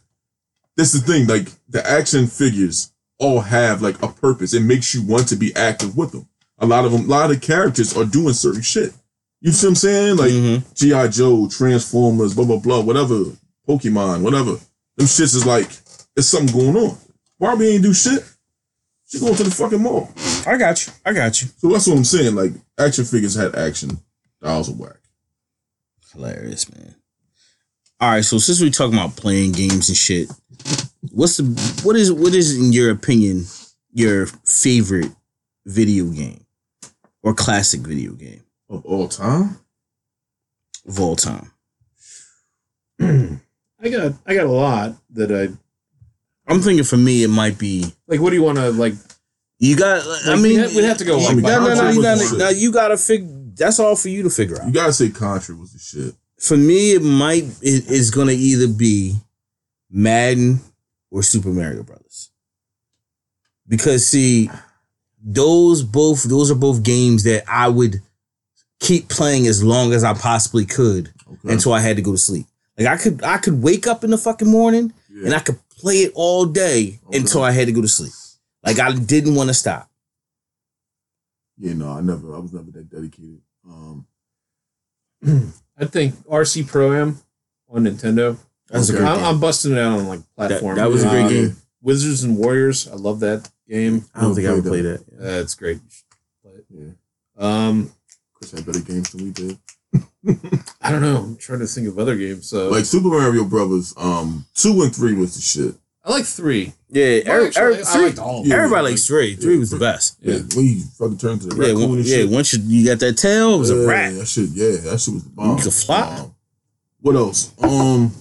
That's the thing. Like the action figures all have like a purpose. It makes you want to be active with them. A lot of them, a lot of the characters are doing certain shit. You see what I'm saying? Like Mhm. G.I. Joe, Transformers, blah, blah, blah, whatever, Pokemon, whatever. Them shits is like, there's something going on. Barbie ain't do shit. She going to the fucking mall. I got you. I got you. So that's what I'm saying. Like, action figures had action. Dolls are whack. Hilarious, man. All right, so since we're talking about playing games and shit, what's the what is what is in your opinion your favorite video game or classic video game Of all time? of all time? [CLEARS THROAT] I got I got a lot that I I'm thinking for me it might be like. What do you want to like? you got. I mean, we'd have- to go, you- like, no, no, no, Contra you gotta, the you gotta figure. That's all for you to figure out. You gotta say Contra was the shit. for me, it might it is gonna either be Madden or Super Mario Brothers. Because see, those both those are both games that I would keep playing as long as I possibly could Okay. until I had to go to sleep. Like I could I could wake up in the fucking morning Yeah. and I could play it all day Okay. until I had to go to sleep. Like I didn't want to stop. yeah, no, I never, I was never that dedicated. Um, [CLEARS THROAT] I think RC Pro Am on Nintendo. That's a great I'm, game. I'm busting it out on like platform. that was a great Uh, game. Wizards and Warriors. I love that game. I don't think I would Never play played that. Uh, great. You should play it. yeah. Um, Chris had better games than we did. [LAUGHS] I don't know. I'm trying to think of other games. So Like Super Mario Brothers, um, two and three was the shit. I like three. Yeah, Well, every- actually, every- I three- liked all. of. Yeah. everybody likes three. Three was the best. Yeah, Yeah. when you fucking turned to the Yeah, raccoon one, and yeah. shit. Once you, you got that tail, it was a Yeah, rat. That shit, yeah, that shit was the bomb. You could fly. Um, what else? Um,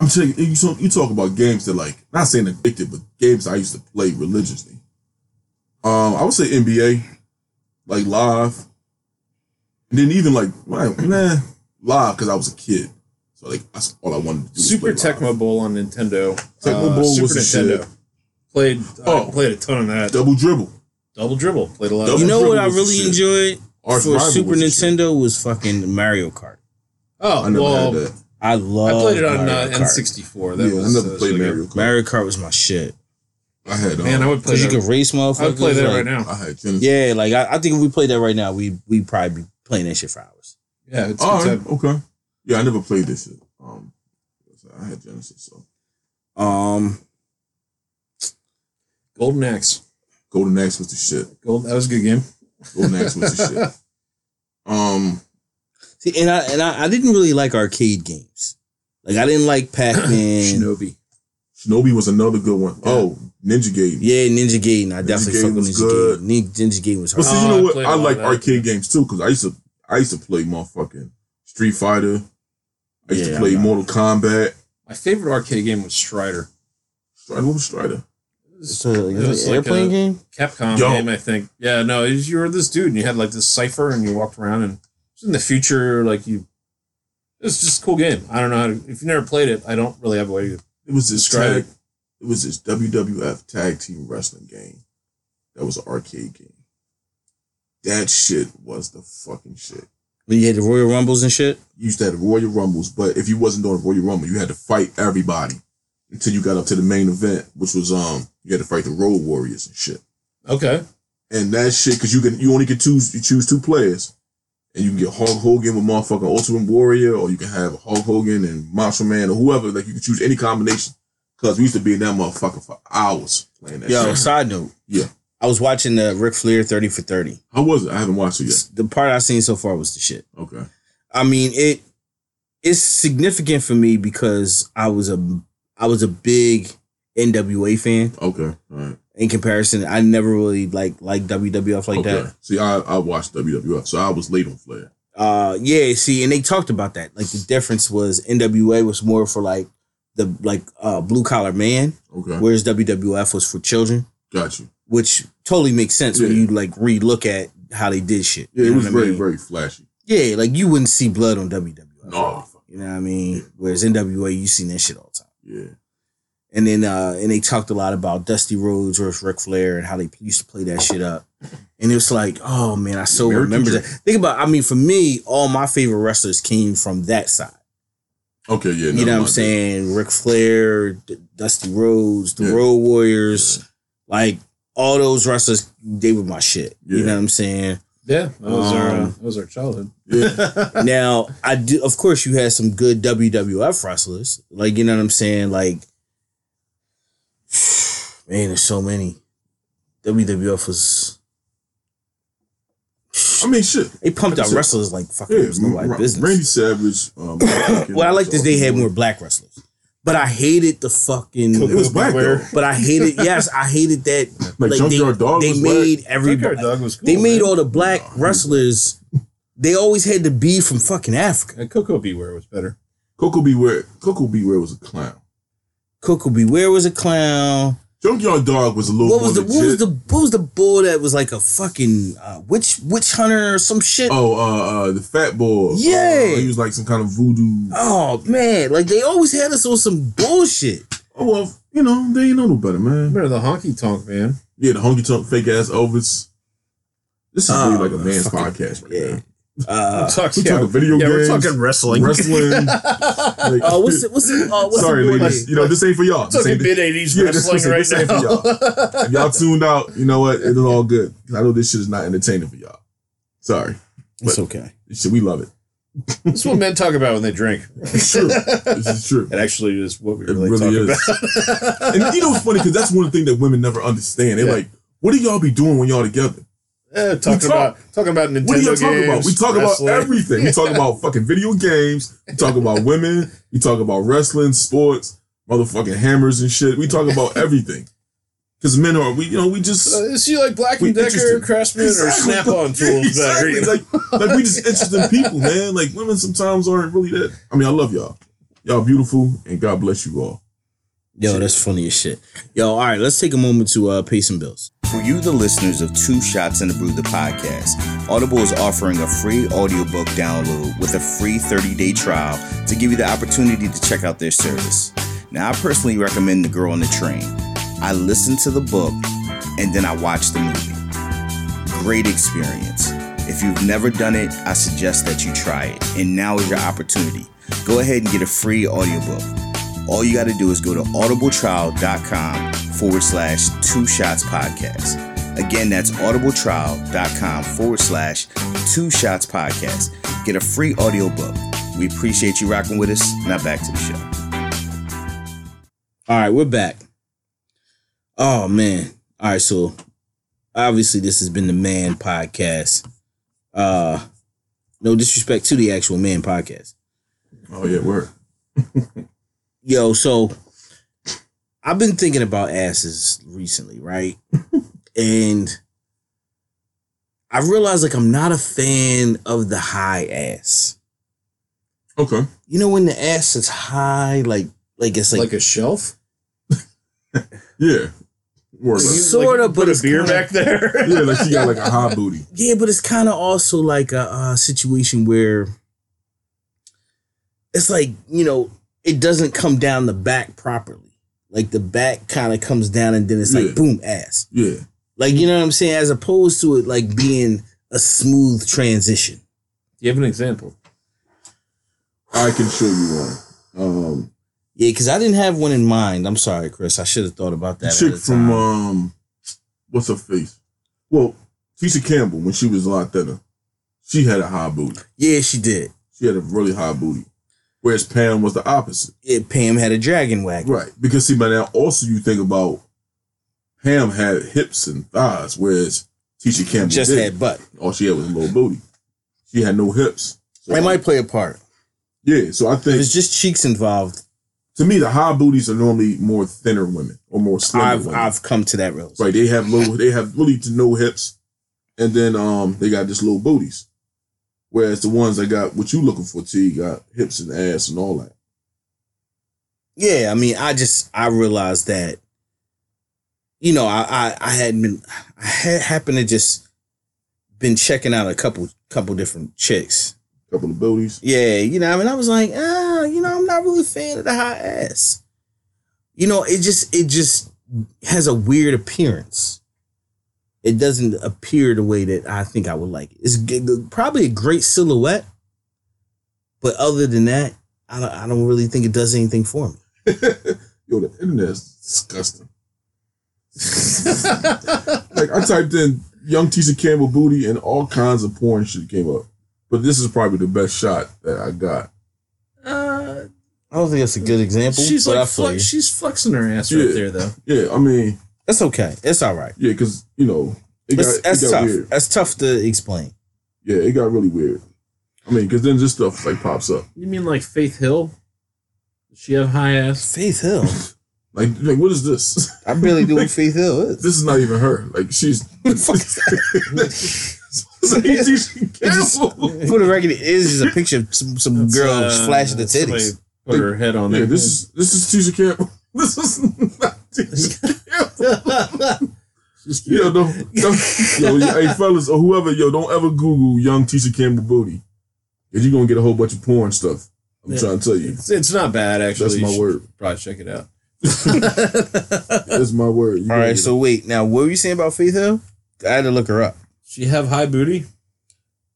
I'm saying you talk, you talk about games that like not saying addicted, but games I used to play religiously. Um, I would say NBA, like live, and then even like well, nah, live because I was a kid, so like that's all I wanted to do. Super. Tecmo Bowl on Nintendo. Tecmo Uh, Bowl Super was Nintendo. shit. Played. Oh. I played a ton of that. double dribble. Double dribble. Played a lot. Double of You know what I Dribble was the really enjoyed Arch for Rival Super was the shit. Nintendo was fucking Mario Kart. Oh I never well, had that. I I played it on uh, N64. That yeah, was, I never uh, played. Mario Kart. Mario Kart was my shit. I had um, Man, I would play Cause you could race motherfuckers. I would play that like- right now. I had Genesis. Yeah, like I, I think if we played that right now, we we probably be playing that shit for hours. Yeah, it's, All it's okay. Yeah, I never played this shit. Um, I had Genesis, so Um, Golden Axe. Golden Axe was the shit. Gold. That was a good game. Golden Axe was the [LAUGHS] shit. Um, see, and I and I, I didn't really like arcade games. Like I didn't like Pac Man. Shinobi. Shinobi was another good one. Oh, Ninja Gaiden. Yeah, Ninja Gaiden. I definitely Gaiden fuck with was Ninja good. Gaiden. Ninja Gaiden was But see, you Oh, know what? I, a I lot like of that. arcade games too because I used to I used to play motherfucking Street Fighter. I used Yeah, to play Mortal Kombat. My favorite arcade game was Strider. Strider, what was Strider? It's a, It was an like airplane a- game. Capcom Yo. game, I think. Yeah, no, was- you were this dude and you had like this cipher and you walked around and it was in the future, like you. it's just a cool game. I don't know how to. If you never played it, I don't really have a way to. It was this tag. It was this WWF tag team wrestling game. That was an arcade game. That shit was the fucking shit. When you had the Royal Rumbles and shit. You used to have the Royal Rumbles, but if you wasn't doing the Royal Rumble, you had to fight everybody until you got up to the main event, which was um you had to fight the Road Warriors and shit. Okay. And that shit, because you can you only can choose you choose two players, and you can get Hulk Hogan with motherfucking Ultimate Warrior, or you can have Hulk Hogan and Macho Man or whoever. Like you can choose any combination. Cause we used to be in that motherfucker for hours playing that Yo, shit. side note. Yeah. I was watching the Ric Flair 30 for 30. How was it? I haven't watched it yet. The part I've seen so far was the shit. Okay. I mean, it it's significant for me because I was a I was a big NWA fan. Okay. All right. In comparison, I never really like like WWF like okay. that. See, I, I watched WWF, so I was late on Flair. Uh, yeah. See, and they talked about that. Like the difference was NWA was more for like the like uh blue collar man, Okay. whereas WWF was for children, Got you. which totally makes sense when you like re-look at how they did shit. Yeah, it was what I very, mean? very flashy. Yeah, like you wouldn't see blood on WWF. No. You know what I mean? Whereas NWA, you seen that shit all the time. Yeah. And then uh and they talked a lot about Dusty Rhodes versus Ric Flair and how they used to play that shit up. And it was like, oh man, I so American remember that. Think about, I mean, for me, all my favorite wrestlers came from that side. Okay. Yeah. you know what I'm mind. saying? Ric Flair, D- Dusty Rhodes, the Yeah. Road Warriors, like all those wrestlers, they were my shit. You know what I'm saying? Yeah, that was our uh, Um, that was our childhood. Yeah. [LAUGHS] now I do of course you had some good WWF wrestlers. Like you know what I'm saying? Like man, there's so many. WWF was I mean, shit. they pumped out Shit. wrestlers like fucking Yeah. it was nobody's Ra- business. Randy Savage. Um, [COUGHS] well, I like this they had more black wrestlers. But I hated the fucking It was black though. but I hated yes, I hated that Like, like Junkyard they, Dog they was black. made everybody Junkyard Dog was cool. they made all the black No, he was wrestlers they always had to be from fucking Africa. Uh, Koko B. Ware was better. Koko B. Ware. Coco Beware was a clown. Koko B. Ware was a clown. Junkyard Dog was a little What was the legit. what was the what was the bull that was like a fucking uh, witch witch hunter or some shit? Oh. Uh, uh, the Fat bull. Yeah. Uh, he was like some kind of voodoo. Oh man, like they always had us on some bullshit. Oh well, you know they ain't know no better, man. Remember the honky tonk man? Yeah, the honky tonk fake ass Elvis. This is really Oh, like a man's podcast right yeah. now. Uh, We talking video yeah, games, we're talking wrestling. wrestling. [LAUGHS] like, uh, what's it? What's it? Uh, what's sorry, ladies. You know this ain't for y'all. This ain't, mid eighties Yeah, this- wrestling this ain't- right this ain't now. if y'all tuned out, you know what? It's all good. 'Cause I know this shit is not entertaining for y'all. Sorry, It's okay. shit we love it. this is what men talk about when they drink. It's true. this is true. It actually is what we It really, really talk is. about. And you know what's funny? Because that's one thing that women never understand. They're Yeah. like, "What do y'all be doing when y'all together? Eh, talking talk- about talking about Nintendo What do y'all talk games. about? We talk wrestling. about everything. We talk about fucking video games. We talk about [LAUGHS] women. We talk about wrestling, sports, motherfucking hammers and shit. We talk about everything. Because men are we, you know, we just Uh, is she like Black and Decker, interested. Craftsman, or Snap On [LAUGHS] tools exactly. better? Like, like we just [LAUGHS] interesting people, man. Like women sometimes aren't really that. I mean, I love y'all. Y'all beautiful, and God bless you all. Yo, that's funny as shit. Yo, all right, let's take a moment to uh, pay some bills. For you, the listeners of Two Shots in the Brew, the podcast, Audible is offering a free audiobook download with a free 30 day trial to give you the opportunity to check out their service. Now, I personally recommend The Girl on the Train. I listened to the book and then I watched the movie. Great experience. If you've never done it, I suggest that you try it. And now is your opportunity. Go ahead and get a free audiobook. All you got to do is go to audibletrial.com forward slash two shots podcast. Again, that's audibletrial.com forward slash two shots podcast. Get a free audiobook. We appreciate you rocking with us. Now back to the show. All right, we're back. Oh, man. All right, so obviously this has been the Man Podcast. Uh, no disrespect to the actual Man Podcast. Oh yeah, word. [LAUGHS] Yo, so I've been thinking about asses recently, right? [LAUGHS] and I realized like I'm not a fan of the high ass. Okay. You know when the ass is high, like like it's like, like a shelf. [LAUGHS] Yeah. More or You. Sorta, like, but put a beer kinda- back there. [LAUGHS] Yeah, like she got like a high booty. Yeah, but it's kind of also like a, uh situation where it's like you know it doesn't come down the back properly. Like the back kind of comes down and then it's like boom ass. Yeah. Like you know what I'm saying, as opposed to it like being a smooth transition. Do you have an example? I can show you one. Um, Yeah, because I didn't have one in mind. I'm sorry, Chris. I should have thought about the that. chick at the from um, what's her face? Well, Tisha Campbell when she was a lot thinner, she had a high booty. yeah, she did. She had a really high booty, whereas Pam was the opposite. Yeah, Pam had a dragon wagon. Right, because see, by now also you think about Pam had hips and thighs, whereas Tisha Campbell Just didn't. had butt. all she had was a little booty. She had no hips. So, It might play a part. yeah, so I If think it's just cheeks involved, to me the high booties are normally more thinner women or more slender I've women. I've come to that realization. Right, they have low, they have really to no hips, and then um they got just little booties. Whereas the ones that got what you looking for, T, got hips and ass and all that. Yeah, I mean, I just I realized that, you know, I I, I hadn't been I had happened to just been checking out a couple couple different chicks. Couple of booties. Yeah, you know, I mean, I was like, ah, you know, I'm not really a fan of the high ass. You know, it just it just has a weird appearance. It doesn't appear the way that I think I would like it. It's g- g- probably a great silhouette, but other than that, I don't, I don't really think it does anything for me. [LAUGHS] Yo, the internet is disgusting. [LAUGHS] like I typed in young Tisha Campbell booty and all kinds of porn shit came up. But this is probably the best shot that I got. Uh, I don't think that's a good example. she's but like feel you. flex, she's flexing her ass Yeah. right there though. Yeah, I mean, That's okay. It's all right. yeah, because you know it got, That's, it that's got tough. weird. That's tough to explain. Yeah, it got really weird. I mean, because then this stuff like pops up. You mean like Faith Hill? Does she have high ass? Faith Hill. [LAUGHS] Like, like what is this? I barely knew what [LAUGHS] Faith Hill is. This is not even her. Like she's. [LAUGHS] What the fuck is It's like Tisha For the record, it is just a picture of some, some girl uh, flashing the somebody titties. Put her head on Yeah, there. this is this is Tisha Campbell. This is not Tisha Campbell. She's Yo, cute. don't, don't yo, yo, hey fellas or whoever, yo, don't ever Google young Tisha Campbell booty. Cause you're gonna get a whole bunch of porn stuff. I'm Yeah. trying to tell you. It's, it's not bad actually. That's my word. Probably check it out. [LAUGHS] That's my word. You All gonna right, get so wait. Now, what were you saying about Faith Hill? I had to look her up. She have high booty.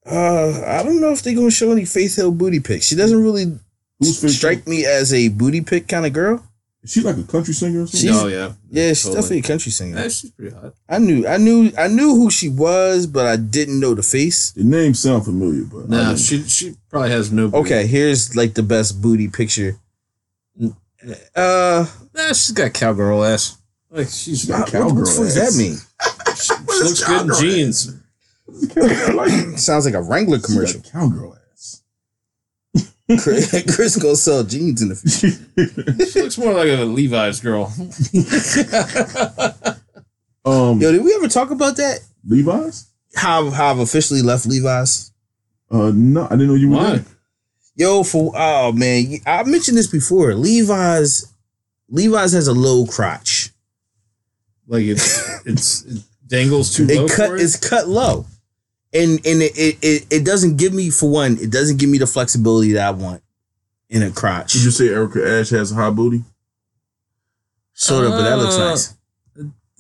Uh, I don't know if they're gonna show any Faith Hill booty pics. She doesn't really Who's Faith strike me as a booty pic kind of girl. Is she like a country singer or something? She's- oh yeah, Yeah, she's Totally. definitely a country singer. Yeah, she's pretty hot. I knew, I knew, I knew who she was, but I didn't know the face. the name sound familiar, but No, don't- she she probably has no. Booty. Okay, here's like the best booty picture. Uh, Nah, she's got cowgirl ass. Like she's She got what, cowgirl what the fuck does that mean? she What is looks good in jeans. I like it. [COUGHS] Sounds like a Wrangler She commercial. got cowgirl ass. Chris, [LAUGHS] Chris gonna sell jeans in the future. She looks more like a Levi's girl. [LAUGHS] um, Yo, did we ever talk about that? Levi's? How how I've officially left Levi's? Uh, no, I didn't know you were there. Yo, for oh man, I mentioned this before. Levi's, Levi's has a low crotch. Like it's it's it dangles too It low cut for it. it's cut low, and and it, it it it doesn't give me for one. It doesn't give me the flexibility that I want in a crotch. Did you say Erica Ash has a high booty? Sort of, but that looks Uh, nice.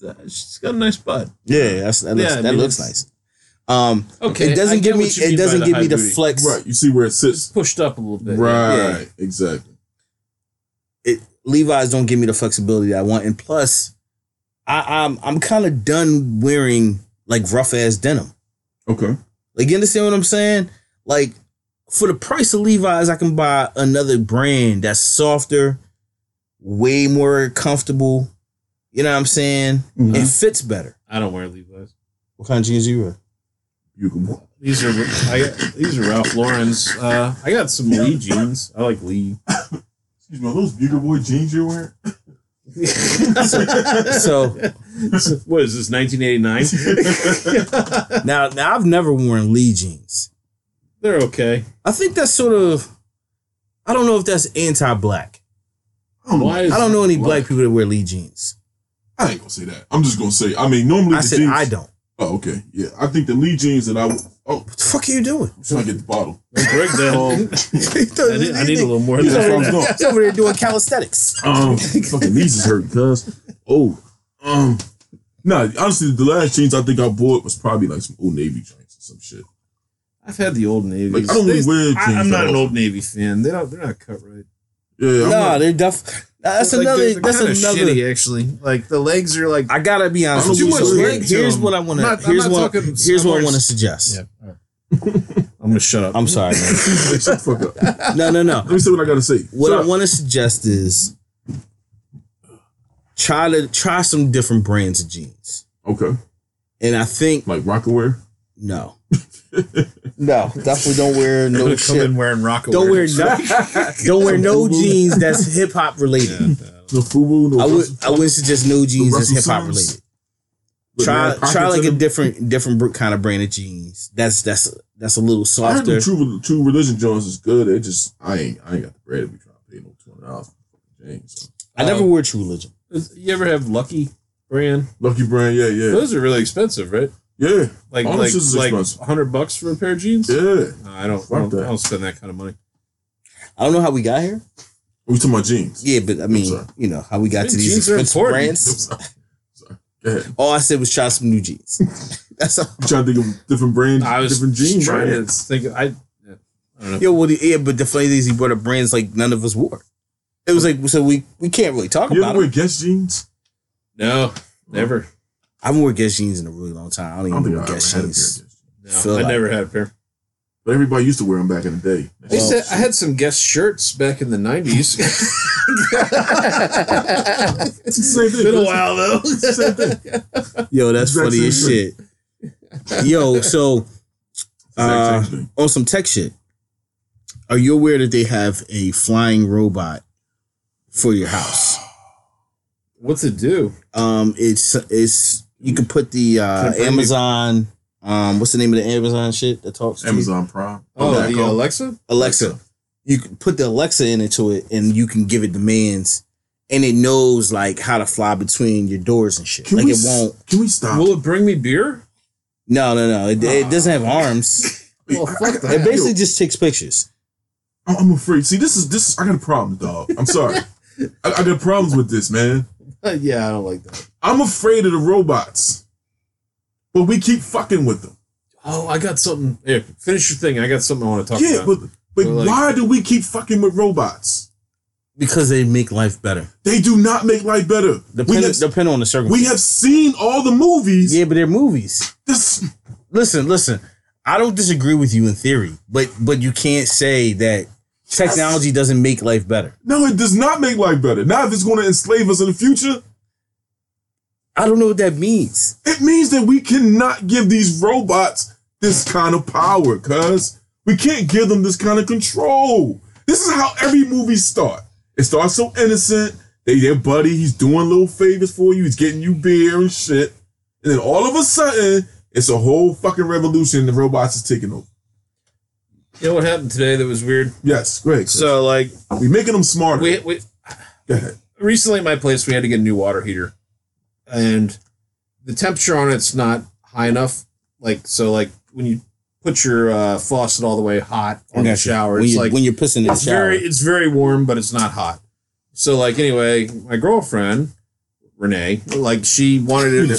Uh, She's got a nice butt. Yeah, that's, that looks Yeah, that mean, looks nice. Um, Okay, it doesn't give me it doesn't the give me the booty. flex. Right. You see where it It's sits. pushed up a little bit. Right. Exactly. It Levi's don't give me the flexibility that I want, and plus, I, I'm I'm kind of done wearing like rough ass denim. Okay. Like, you understand what I'm saying? Like, for the price of Levi's, I can buy another brand that's softer, way more comfortable. You know what I'm saying? Mhm. It fits better. I don't wear Levi's. What kind of jeans do you wear? You can. wear. These are I got, these are Ralph Lauren's. Uh, I got some Lee jeans. I like Lee. [COUGHS] Excuse me. Are those Bugle Boy jeans you're wearing? [LAUGHS] So what is this? 1989. [LAUGHS] now, now I've never worn Lee jeans. They're okay. I think that's sort of. I don't know if that's anti-black. I don't know. Why is I don't know any why? black people that wear Lee jeans. I ain't gonna say that. I'm just gonna say. I mean, normally I the said jeans. I don't. Oh, okay. Yeah, I think the Lee jeans that I. Oh, What the fuck are you doing? I'm trying to get the bottle. Break that. [LAUGHS] [LAUGHS] I, need, I need a little more Yeah, than that's what I was doing. He's over there doing calisthenics. Um, fucking knees is hurt, cuz. Oh, um, nah. Honestly, the last jeans I think I bought was probably like some old Navy joints or some shit. I've had the old Navy. Like, I don't really wear I, am not an old Navy fan. They don't. They're not cut right. Yeah, I'm Nah, not- they're def. Uh, that's Like, another. they're- they're that's another. shitty. Actually, like the legs are like. I gotta be honest I with you. So what here's what I want to. I'm Here's not what. talking Here's what I want to suggest. Yeah. [LAUGHS] I'm gonna shut up. I'm sorry. Man. [LAUGHS] Shut the fuck up. No, no, no. Let me say what I gotta say. What Shut I want to suggest is try to try some different brands of jeans, Okay, and I think like Rocawear. no, [LAUGHS] no, definitely don't wear no gonna come in wearing rock. Don't wear no, [LAUGHS] [LAUGHS] don't wear no jeans that's hip hop related. No Fubu. No I would Russell- I wouldn't suggest no jeans that's hip hop related. with Try try like a them. different different kind of brand of jeans. That's that's that's a little I softer. the true true religion Jones is good. It just I ain't I ain't got the bread to be trying to pay no two hundred dollars for fucking jeans. So. I never Um, wore True Religion. You ever have Lucky brand? Lucky brand, yeah, yeah, Those are really expensive, right? Yeah, Like like is like hundred bucks for a pair of jeans. yeah. No, I don't. I don't. I don't spend that kind of money. I don't know how we got here. We talking about jeans. Yeah, but I mean, you know how we got to these Jeans are expensive important. I'm brands. sorry. sorry. Go. All I said was try some new jeans. [LAUGHS] That's all. You trying to think of different brands, I was different jeans, trying right? to think. I, yeah, I don't know. Yo, well, the- yeah, but the funny thing is he brought up brands like none of us wore. It was like so we we can't really talk You about ever wear it. Guess jeans? No, never. I haven't worn Guess jeans in a really long time. I don't I even don't know think I what Guess a pair jeans. No, Feel I like- never had a pair. But everybody used to wear them back in the day. I, used to, I had some Guess shirts back in the nineties. It's [LAUGHS] the same thing. Been a while though. same thing. Yo, that's Exact funny as same shit. Yo, so uh, on some tech shit, are you aware that they have a flying robot for your house? What's it do? Um, it's it's you can put the uh, Can it bring me- Amazon. Um, what's the name of the Amazon shit that talks to you? Amazon Prime. Oh, Echo. the Alexa. Alexa. You can put the Alexa into it, and you can give it demands, and it knows like how to fly between your doors and shit. Can like we it won't. Can we stop? Will it bring me beer? No, no, no. It, it doesn't have arms. [LAUGHS] Well, fuck that. It basically just takes pictures. I'm I'm afraid. See, this is this. Is, I got a problem, dog. I'm sorry. [LAUGHS] I, I got problems with this, man. [LAUGHS] yeah, I don't like that. I'm afraid of the robots, but we keep fucking with them. Oh, I got something. Here, finish your thing. I got something I want to talk yeah, about. but but like- why do we keep fucking with robots? Because they make life better. They do not make life better. We Depend, have, depend on the circumstance. we have seen all the movies. yeah, but they're movies. This Listen, listen. I don't disagree with you in theory, but but you can't say that technology doesn't make life better. no, it does not make life better. Now, if it's going to enslave us in the future, I don't know what that means. it means that we cannot give these robots this kind of power, cuz we can't give them this kind of control. This is how every movie starts. It starts so innocent. They their buddy, he's doing little favors for you, he's getting you beer and shit. And then all of a sudden, it's a whole fucking revolution and the robots is taking over. You know what happened today that was weird? Yes, great. So, like, we making them smarter. we, we Go ahead. recently at my place we had to get a new water heater, and the temperature on it's not high enough. Like, so, like when you put your uh, faucet all the way hot I on the got shower, when it's you like when you're pissing in the it's shower. very it's very warm, but it's not hot. So like anyway, my girlfriend Renee, like she wanted it. [LAUGHS] [LAUGHS] like,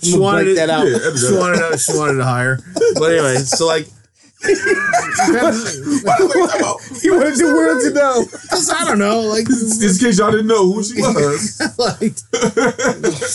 she, she wanted that out. She wanted it. She wanted it higher. But anyway, so like. [LAUGHS] You wanted the world to know. Cause I don't know, like, in case y'all didn't know who she was. like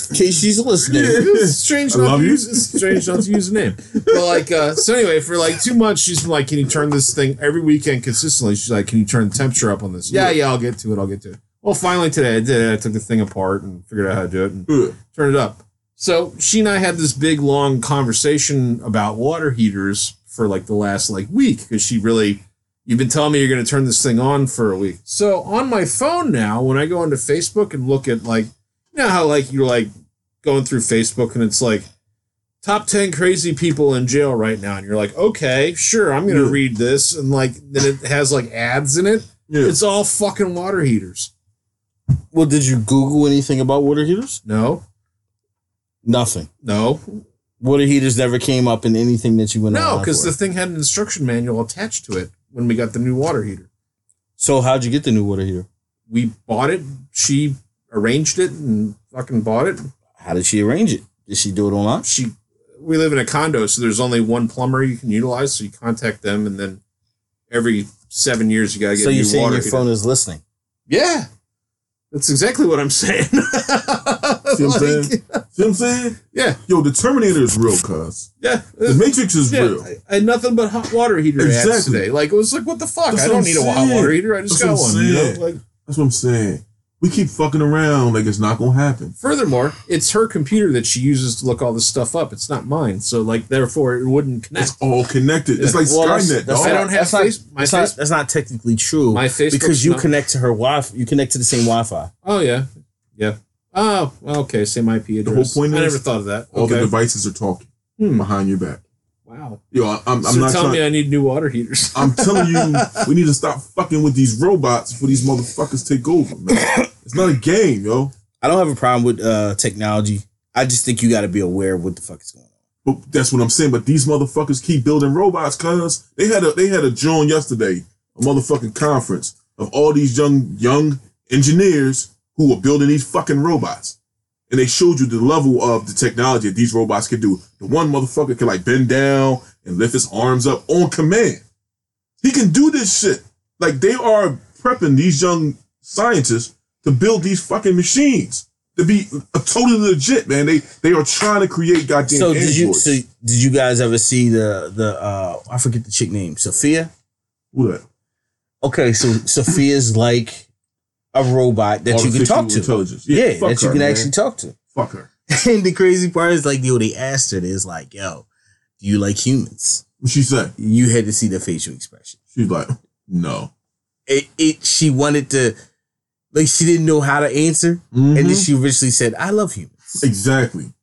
In case she's listening. strange not to use strange not to use a name. But like uh so anyway, for like two months she's been like, Can you turn this thing every weekend consistently? She's like, Can you turn the temperature up on this? Yeah, yeah, I'll get to it, I'll get to it. Well finally today I did it. I took the thing apart and figured out how to do it and turn it up. So she and I had this big long conversation about water heaters for like the last like week because she really you've been telling me you're going to turn this thing on for a week. So on my phone now, when I go onto Facebook and look at like you know how like you're like going through Facebook and it's like top 10 crazy people in jail right now and you're like okay sure i'm gonna read this and like then it has like ads in it Yeah. it's all fucking water heaters Well, did you Google anything about water heaters? No, Nothing. no, Water heaters never came up in anything that you went no, because the thing had an instruction manual attached to it when we got the new water heater. So how'd you get the new water heater? We bought it. She arranged it and fucking bought it. How did she arrange it? Did she do it online? She, we live in a condo, so there's only one plumber you can utilize. So you contact them, and then every seven years you gotta get So you're saying your heater. phone is listening? Yeah, that's exactly what I'm saying. [LAUGHS] See what I'm saying? See what I'm saying? Yeah, Yo, the Terminator is real, cuz. yeah. The Matrix is Yeah, real. I, I had nothing but hot water heater Exactly. today. Like it was like, what the fuck? That's I don't need a hot water heater. I just That's got one. You know? Like That's what I'm saying. We keep fucking around like it's not gonna happen. furthermore, it's her computer that she uses to look all this stuff up. It's not mine. So like therefore it wouldn't connect. It's all connected. It's like Well, that's- Skynet. that's I dog. don't have that's not, my that's, face- not, that's not technically true. My Facebook's because you not- connect to her Wi-Fi. You connect to the same Wi-Fi. Oh yeah, yeah. Oh okay. Same IP address. The whole point is I is never thought of that. all okay. the devices are talking Hmm. behind your back. Wow. Yo, I- I'm, I'm so not tell trying. me I need new water heaters. I'm telling you, [LAUGHS] we need to stop fucking with these robots before these motherfuckers take over, man. It's not a game, yo. I don't have a problem with uh, technology. I just think you got to be aware of what the fuck is going on. But that's what I'm saying. But these motherfuckers keep building robots, cause they had a they had a joint yesterday, a motherfucking conference of all these young young engineers who were building these fucking robots. And they showed you the level of the technology that these robots can do. The one motherfucker can like bend down and lift his arms up on command. He can do this shit. Like they are prepping these young scientists to build these fucking machines to be uh, totally legit, man. They they are trying to create goddamn so did you? So did you guys ever see the the? uh I forget the chick name. Sophia. What? Okay, so Sophia's like a robot that you can talk to. Yeah, fuck that you can man. actually talk to. fuck her. [LAUGHS] And the crazy part is like, yo, they asked her, it's like, yo, do you like humans? What she said? You had to see the facial expression. She's like, no. It, it she wanted to, like, she didn't know how to answer, and then Mhm. she originally said, "I love humans." exactly.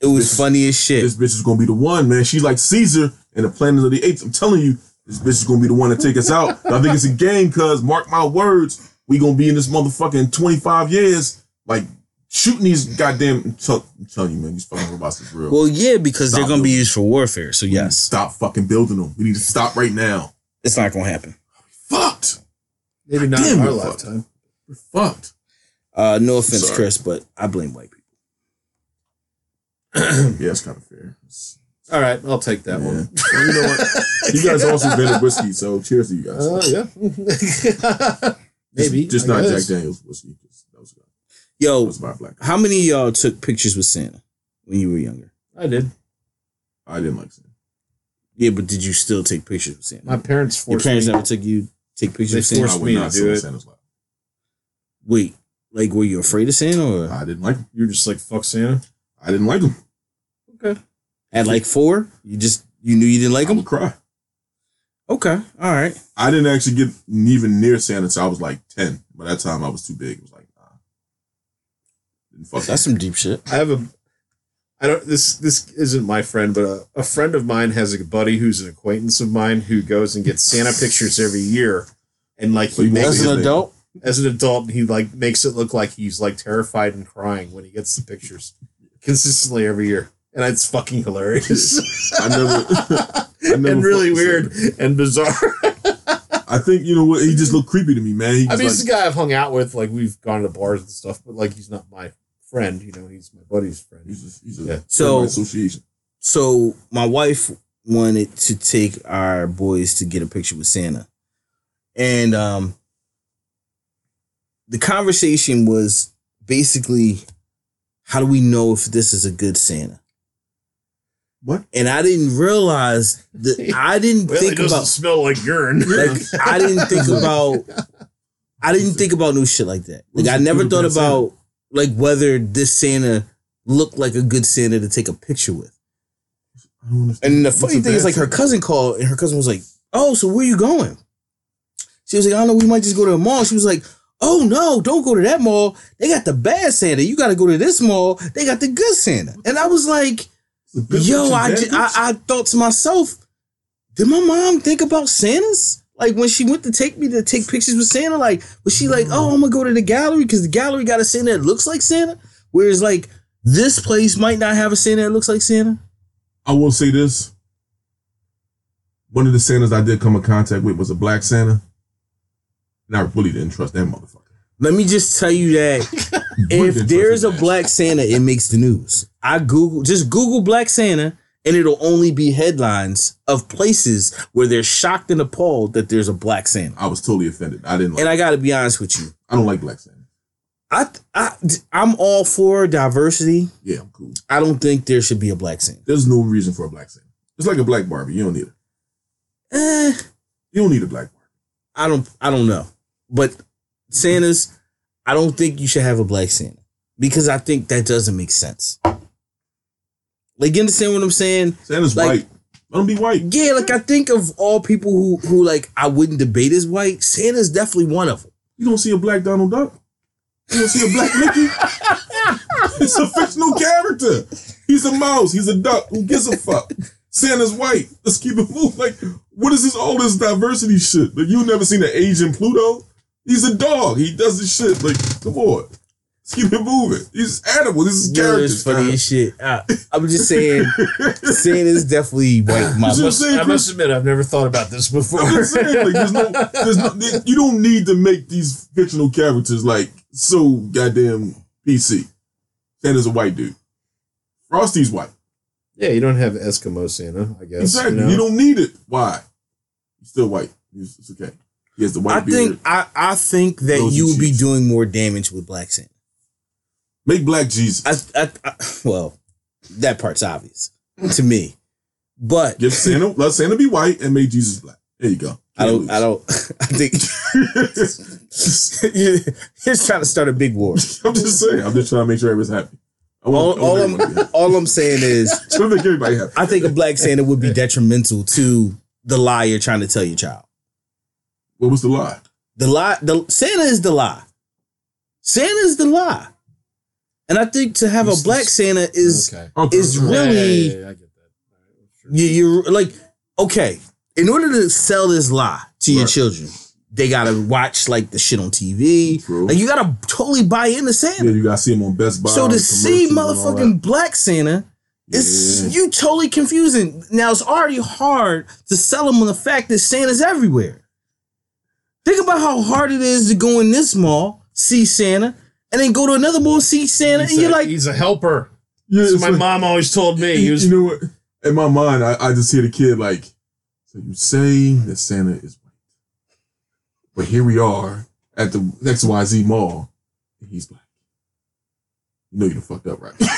It was This- funny as shit. This bitch is gonna be the one, man. She's like Caesar in the Planet of the Apes. I'm telling you, this bitch is gonna be the one to take us out. I think it's a game, cause mark my words, we gonna be in this motherfucking 25 years, like shooting these goddamn. I'm tell- I'm telling you, man, these fucking robots is real. well, yeah, because Stop they're gonna be used for warfare. So We yes, stop fucking building them. We need to stop right now. it's not gonna happen. Fucked. Maybe not Damn, in our we're fucked. lifetime. We're fucked. Uh, no offense, Sorry. Chris, but I blame white people. [CLEARS THROAT] Yeah, it's kind of fair. It's- All right, I'll take that yeah. one. [LAUGHS] Well, you know what? You guys also invented whiskey, so cheers to you guys. Oh yeah. [LAUGHS] Maybe. Just, just not guess. Jack Daniels whiskey. 'cause That was, that Yo, was my black. how many of y'all took pictures with Santa when you were younger? I did. I didn't like Santa. Yeah, but did you still take pictures with Santa? My parents forced Your parents me. never took you take pictures They with Santa. forced I would me to not do it. Santa's lap. Wait, like were you afraid of Santa or I didn't like him. You're just like fuck Santa. I didn't like him. Okay. at like four? You just you knew you didn't like I him? would cry. Okay, all right. I didn't actually get even near Santa until I was like 10. By that time, I was too big. It was like, nah. Didn't fuck That's some deep shit. I have a. I don't. This this isn't my friend, but a, a friend of mine has a buddy who's an acquaintance of mine who goes and gets Santa pictures every year, and like he you makes As an his adult, as an adult, he like makes it look like he's like terrified and crying when he gets the pictures consistently every year, and it's fucking hilarious. I never- I [LAUGHS] never and really weird and bizarre. [LAUGHS] I think, you know what? He just looked creepy to me, man. He I was mean, like, he's the guy I've hung out with. Like we've gone to bars and stuff, but like he's not my friend. You know, he's my buddy's friend. he's, just, he's a Yeah. So- association. so my wife wanted to take our boys to get a picture with Santa. And um the conversation was basically how do we know if this is a good Santa? What? And I didn't realize that [LAUGHS] I didn't Well, it think doesn't about smell like urine. [LAUGHS] like I didn't think [LAUGHS] about I didn't think about no shit like that. Like I never thought bad Santa? about like whether this Santa looked like a good Santa to take a picture with. I don't understand. And the funny thing is bad like her cousin called and her cousin was like, "Oh, so where you going?" She was like, "I don't know. We might just go to a mall." She was like, "Oh no, don't go to that mall. They got the bad Santa. You got to go to this mall. They got the good Santa." And I was like, It's a good "Yo, I, bitch? I I thought to myself, did my mom think about Santas? Like when she went to take me to take pictures with Santa, like was she like, oh, I'm gonna go to the gallery because the gallery got a Santa that looks like Santa, whereas like this place might not have a Santa that looks like Santa. I will say this. One of the Santas I did come in contact with was a black Santa. And I really didn't trust that motherfucker. Let me just tell you that [LAUGHS] if there's a black Santa, it makes the news. I Google just Google black Santa, and it'll only be headlines of places where they're shocked and appalled that there's a black Santa. I was totally offended. I didn't like And I got to be honest with you, I don't like black Santa. I, I I'm all for diversity. Yeah, I'm cool. I don't think there should be a black Santa. There's no reason for a black Santa. It's like a black Barbie. You don't need it. Eh, You don't need a black Barbie. I don't I don't know, but Santas, I don't think you should have a black Santa because I think that doesn't make sense. Like you understand what I'm saying? Santa's Like- white. Let him be white. Yeah, like I think of all people who who like I wouldn't debate as white. Santa's definitely one of them. You don't see a black Donald Duck. You don't see a black Mickey. [LAUGHS] it's a fictional character. He's a mouse. He's a duck. Who gives a fuck? Santa's white. Let's keep it moving. Like, what is this? All this diversity shit. Like, you never seen an Asian Pluto? He's a dog. He does his shit. Like, come on. Let's keep it moving. He's animal. This is Yeah, characters. it's funny as shit. I, I'm just [LAUGHS] saying, saying is definitely white. My You just saying, I must admit, I've never thought about this before. I'm just saying, like, there's no, there's no, you don't need to make these fictional characters like so goddamn PC. Santa's a white dude. Frosty's white. yeah, you don't have Eskimo Santa, I guess. exactly. You You, don't need it. Why? He's still white. He's, it's okay. The white I beard. think I, I think that you would be cheeks. doing more damage with Black Santa. Make black Jesus. I, I, I well, that part's obvious to me, but Give Santa [LAUGHS] let Santa be white and make Jesus black. There you go. I don't. I don't. [LAUGHS] I think [LAUGHS] you're trying to start a big war. I'm just saying. I'm just trying to make sure everyone's happy. I want, All, all I I'm want everyone to be happy. all I'm saying is, Trying to make everybody happy. I think a Black Santa would be detrimental to the lie you're trying to tell your child. What was the lie? The lie, the Santa is the lie. Santa is the lie, and I think to have a It's- Black Santa is okay. Oh, okay. is Yeah, yeah, really yeah, yeah, I get that. Sure. you, you're like okay. In order to sell this lie to your children, they gotta watch like the shit on TV. True. Like you gotta totally buy into Santa. Yeah, you gotta see him on Best Buy. so to see commercials and all that. motherfucking Black Santa, it's Yeah. you totally confusing. Now it's already hard to sell them on the fact that Santa's everywhere. Think about how hard it is to go in this mall, see Santa, and then go to another mall, see Santa, He's and you're a- like, he's a helper. Yeah, That's it's what my like- mom always told me. He was you know what? In my mind, I, I just hear the kid like, so you say that Santa is white, but here we are at the XYZ mall, and he's black. You know you done fucked up, right? [LAUGHS]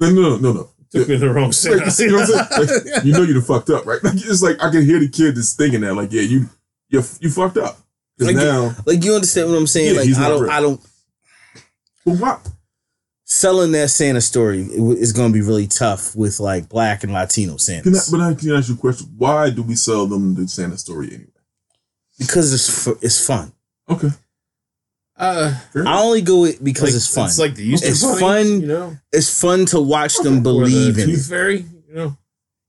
no, no, no, no. Took me to the wrong [LAUGHS] Like, you know what I'm saying? Like, you know you done fucked up, right? [LAUGHS] Like, it's like I can hear the kid just thinking that, like, yeah, you, you, you fucked up. Because Like, now, like you understand what I'm saying? Yeah, like he's I not don't, real. I don't. but what? Selling that Santa story is going to be really tough with like Black and Latino Santa. But I can ask you a question. Why do we sell them the Santa story anyway? because it's fu- it's fun. Okay. Uh, I only go it because like, it's fun. It's like the Easter It's Bunny, fun. you know, it's fun to watch them or the believe in it. Tooth Fairy, you know.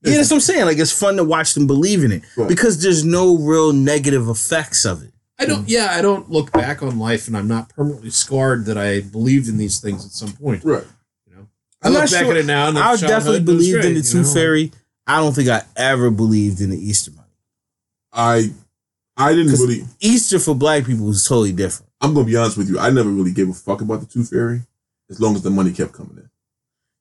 Yeah, that's what I'm saying. Like it's fun to watch them believe in it Right. because there's no real negative effects of it. I don't. Yeah, I don't look back on life, and I'm not permanently scarred that I believed in these things at some point. Right. You know, I I'm look not back sure- at it now, and I definitely childhood, but believed in the you Tooth know? Fairy. I don't think I ever believed in the Easter Bunny. I I didn't believe Easter for Black people is totally different. I'm gonna be honest with you, I never really gave a fuck about the Tooth Fairy as long as the money kept coming in.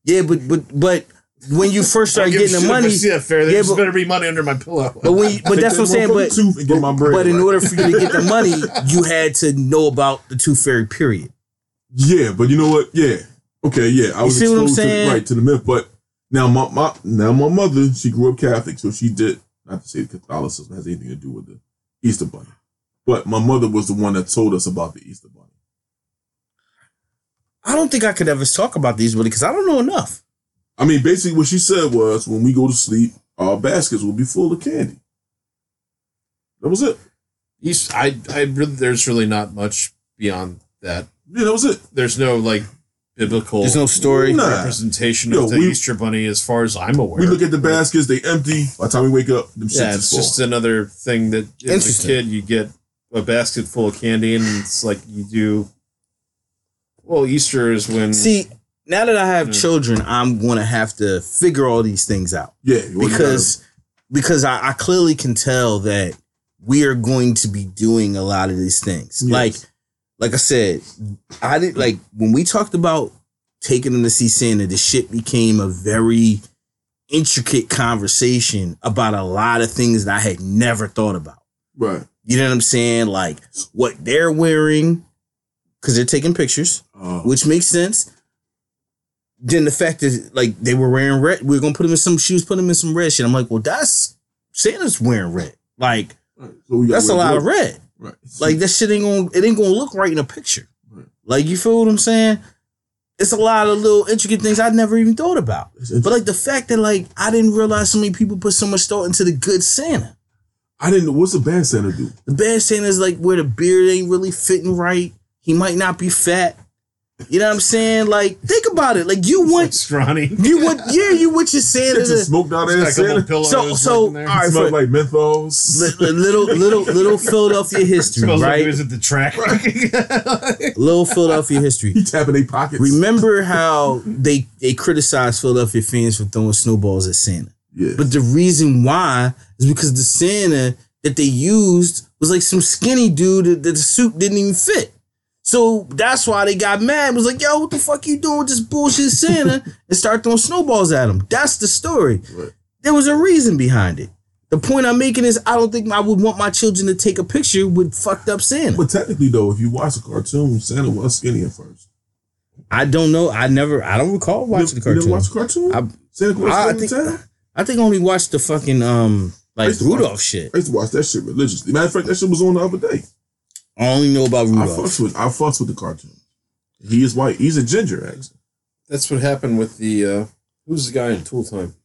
Yeah, but but but when you first start don't give a getting the shit if I money, see that fair. There Yeah, just but- better be money under my pillow. [LAUGHS] but when you, but that's what I'm saying. motherfucking But tooth and get my bread but in right. order for you to get the [LAUGHS] money, you had to know about the Tooth Fairy. Period. Yeah, but you know what? Yeah. Okay, yeah. I You was see what I'm exposed to saying? the, right to the myth, but now my, my now my mother, she grew up Catholic, so she did not to say Catholicism has anything to do with the Easter Bunny. But my mother was the one that told us about the Easter Bunny. I don't think I could ever talk about these really because I don't know enough. I mean, basically what she said was when we go to sleep, our baskets will be full of candy. That was it. East, I, I really, there's really not much beyond that. Yeah, that was it. There's no like biblical There's no story. Nah. representation Yo, of the we- Easter Bunny, as far as I'm aware. We look at the baskets, they empty. By the time we wake up, them Yeah, it's just another thing that as a kid you get a basket full of candy, and it's like you do. Well, Easter is when See, now that I have Yeah. children, I'm gonna have to figure all these things out yeah, well, you because because I, I clearly can tell that we are going to be doing a lot of these things. Yes. Like like I said, I did like when we talked about taking them to see Santa, the shit became a very intricate conversation about a lot of things that I had never thought about. right. You know what I'm saying? Like what they're wearing, because they're taking pictures, Uh, which makes sense. Then the fact that like they were wearing red, we are gonna put them in some shoes, put them in some red shit. I'm like, well, that's Santa's wearing red. Like right. So that's a lot of red. Right. Like that shit ain't gonna it ain't gonna look right in a picture. Right. Like you feel what I'm saying? It's a lot of little intricate things I never even thought about. But like the fact that like I didn't realize so many people put so much thought into the good Santa. I didn't know what's the bad Santa do. The bad Santa is like where the beard ain't really fitting right. He might not be fat. You know what I'm saying? Like think about it. Like you like want scrawny. you want yeah you want your Santa It's a to smoked out Got ass couple Santa. So- so, like in all right, Smell for- like menthols. li- li- little little little Philadelphia history, Smells like right? he was at the track. [LAUGHS] Little Philadelphia history. he tapping their pockets. Remember how they they criticized Philadelphia fans for throwing snowballs at Santa? Yeah. But the reason why is because the Santa that they used was like some skinny dude that, that the suit didn't even fit. So that's why they got mad. Was like, yo, what the fuck you doing with this bullshit Santa? [LAUGHS] and start throwing snowballs at him. That's the story. Right. There was a reason behind it. The point I'm making is I don't think I would want my children to take a picture with fucked up Santa. But technically, though, if you watch the cartoon, Santa was skinny at first. I don't know. I never. I don't recall watching the You never cartoon. watch the cartoon? I- Santa Claus I to think-? I think I only watched the fucking um like used to watch- Rudolph shit. I used to watch that shit religiously. Matter of fact, that shit was on the other day. I only know about I Rudolph. fucks with I fucks with the cartoon. He is white. He's a ginger, actually. That's what happened with the uh who's the guy in Tool Time?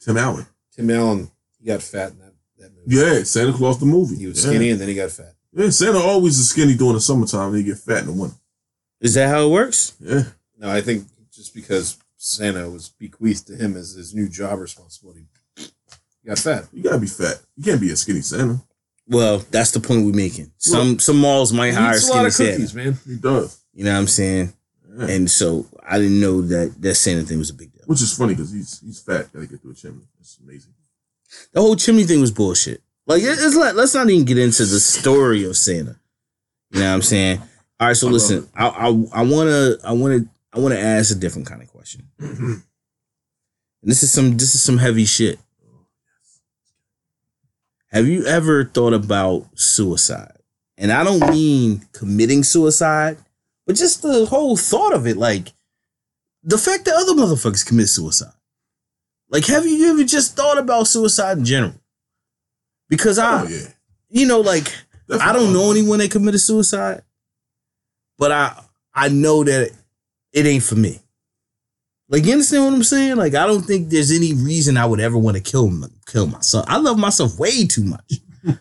Tim Allen. Tim Allen. He got fat in that, that movie. Yeah, Santa Claus the movie. He was Yeah. skinny and then he got fat. Yeah, Santa always is skinny during the summertime and he get fat in the winter. Is that how it works? Yeah. No, I think just because Santa was bequeathed to him as his new job responsibility, he got fat. You gotta be fat. You can't be a skinny Santa. Well, that's the point we're making. Some some malls might hire eats a lot skinny of Santa. cookies, man. He does. You know what I'm saying? Yeah. And so I didn't know that that Santa thing was a big deal. Which is funny because he's he's fat. Gotta get through a chimney. It's amazing. The whole chimney thing was bullshit. Like it- it's let, let's not even get into the story of Santa. You know what I'm saying? All right, so I listen, I I I wanna I wanna I wanna ask a different kind of question. Mm-hmm. And this is some this is some heavy shit. Have you ever thought about suicide? And I don't mean committing suicide, but just the whole thought of it, like the fact that other motherfuckers commit suicide. Like, have you ever just thought about suicide in general? Because I, Oh yeah. you know, like I don't know anyone that committed suicide, but I I know that it ain't for me. Like you understand what I'm saying? Like I don't think there's any reason I would ever want to kill m- kill myself. I love myself way too much, [LAUGHS]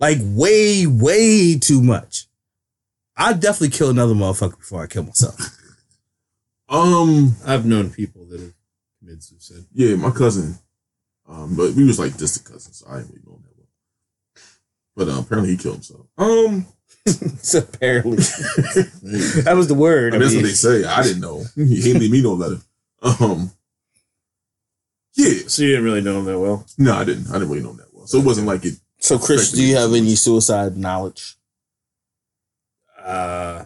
like way way too much. I'd definitely kill another motherfucker before I kill myself. Um. I've known people that have committed suicide. Yeah, my cousin. Um, but we was like distant cousins, so I didn't really know him that well. But uh, apparently he killed himself. Um, so [LAUGHS] apparently, that [LAUGHS] that was the word. I that's mean, what they say. I didn't know. He didn't leave me no letter. Um, yeah, So you didn't really know him that well. no, I didn't. I didn't really know him that well. So it wasn't like it. so Chris, do you have any suicide knowledge? Uh,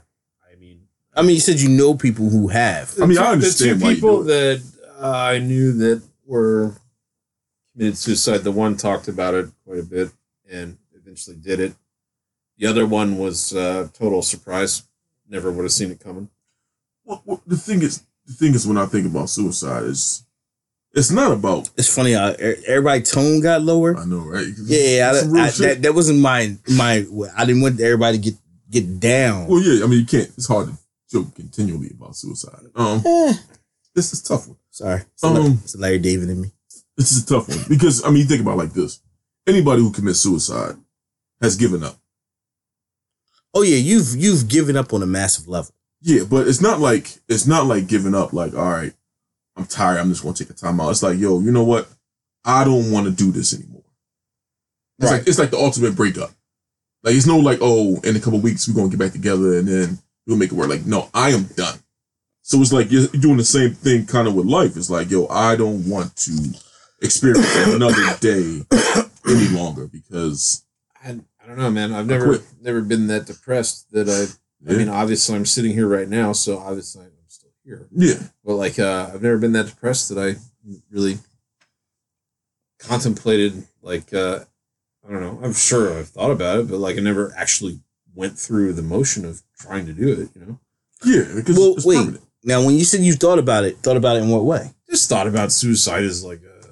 I mean, I mean, you said you know people who have. I mean, the I two- understand The why two you people do that uh, I knew that were committed suicide. The one talked about it quite a bit and eventually did it. The other one was uh, total surprise. Never would have seen it coming. Well, well, the thing is, the thing is, when I think about suicide, is it's not about. It's funny how everybody tone got lower. I know, right? Yeah, It's I, I, that that wasn't my my. I didn't want everybody to get get down. Well, yeah. I mean, you can't. It's hard to joke continually about suicide. Um, Eh, this is a tough one. sorry, it's, Um, Larry, it's Larry David in me. This is a tough one because I mean, you think about it like this: anybody who commits suicide has given up. Oh yeah, you've you've given up on a massive level. Yeah, but it's not like it's not like giving up. Like, all right, I'm tired. I'm just gonna take a time out. It's like, yo, you know what? I don't want to do this anymore. It's Right. like it's like the ultimate breakup. Like it's no like, oh, in a couple weeks we're gonna get back together and then we'll make it work. Like, no, I am done. So it's like you're doing the same thing kind of with life. It's like, yo, I don't want to experience another day any longer because I, I don't know, man. I've never never been that depressed that I. I mean, obviously, I'm sitting here right now, so obviously I'm still here. yeah, But like, uh, I've never been that depressed that I really contemplated. Like, uh, I don't know. I'm sure I've thought about it, but like, I never actually went through the motion of trying to do it. You know, yeah. Because Well, it's wait. permanent. Now, when you said you thought about it, thought about it in what way? just thought about suicide as like, uh,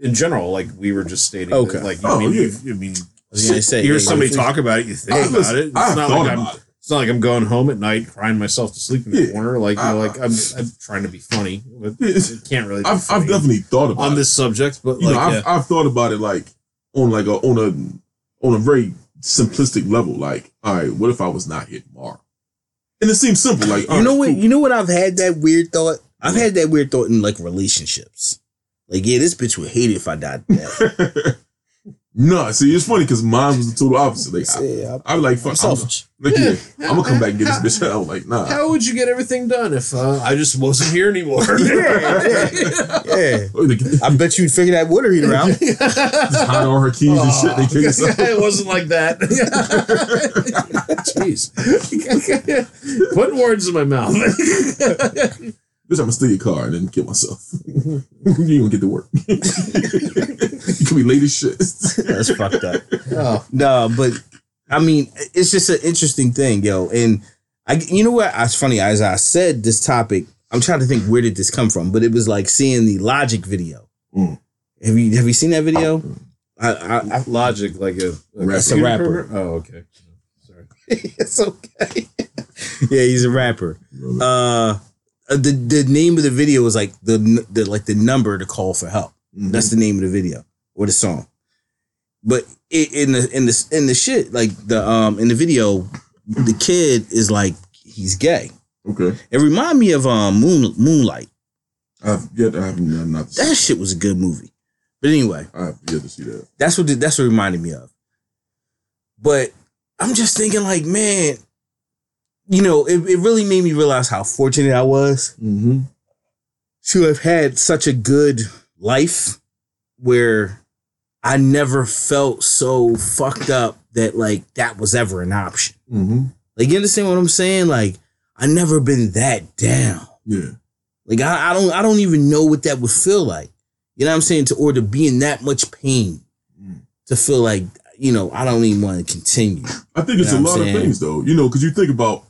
in general, like we were just stating. Okay. That, like, Oh, I mean, yeah. you, I mean, I was gonna say, you hear hey, somebody talk about it, you think I, about it. It's I've not like I'm. it. It's not like I'm going home at night crying myself to sleep in the Yeah. corner. Like you know, I- like uh, I'm, I'm trying to be funny, but it can't really. Be I've, I've definitely thought about on it. this subject, but you like know, I've, yeah. I've thought about it like on like a on a on a very simplistic level. Like, all right, what if I was not here tomorrow? And it seems simple. Like, You know all what? cool. You know what? I've had that weird thought. I've had that weird thought in like relationships. Like, yeah, this bitch would hate it if I died. [LAUGHS] no, see, it's funny because mine was the total opposite. Like, I, yeah, I was like, I'm fuck, I'm, [LAUGHS] like, yeah, [LAUGHS] Yeah. I'm gonna come back and get this bitch. I was like, nah. How would you get everything done if uh, I just wasn't here anymore? [LAUGHS] Yeah, Oh, they- I bet you'd figure that water heater out. Just hide all her keys and shit. They kick us out. it wasn't like that. Jeez. Putting words in my mouth. Bitch, I'm gonna steal your car and then kill myself. [LAUGHS] you ain't gonna get to work. [LAUGHS] you could be late as shit. [LAUGHS] That's fucked up. oh. No, but I mean, it's just an interesting thing, yo. And I, you know what? It's funny as I said this topic. I'm trying to think where did this come from, but it was like seeing the Logic video. Mm. Have you have you seen that video? I, I, I Logic, like a, a It's a rapper. Oh, okay. Sorry. it's okay. yeah, he's a rapper. Uh, the the name of the video was like the the like the number to call for help. Mhm. That's the name of the video or the song. But it, in the in the in the shit like the um in the video, the kid is like he's gay. okay. It remind me of um Moon, Moonlight. I've yet I haven't uh, not That shit was a good movie. But anyway, I have yet to see that. that's what the, that's what it reminded me of. But I'm just thinking like, man, you know, it, it really made me realize how fortunate I was Mm-hmm. to have had such a good life where I never felt so fucked up that like that was ever an option. Mm-hmm. Like you understand what I'm saying? Like I never been that down. Yeah. Like I, I don't I don't even know what that would feel like. You know what I'm saying? To or to be in that much pain Mm. to feel like, you know, I don't even want to continue. I think it's You know a lot of things though. You know, because you think about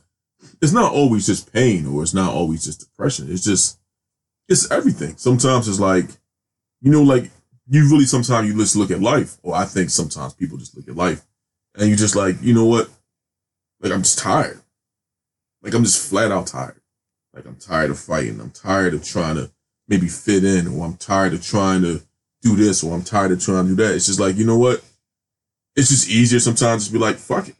it's not always just pain or it's not always just depression. It's just it's everything. Sometimes it's like, you know, like you really sometimes you just look at life, or I think sometimes people just look at life and you just like, you know what? Like I'm just tired. Like I'm just flat out tired. Like I'm tired of fighting. I'm tired of trying to maybe fit in, or I'm tired of trying to do this, or I'm tired of trying to do that. It's just like, you know what? It's just easier sometimes to be like, fuck it.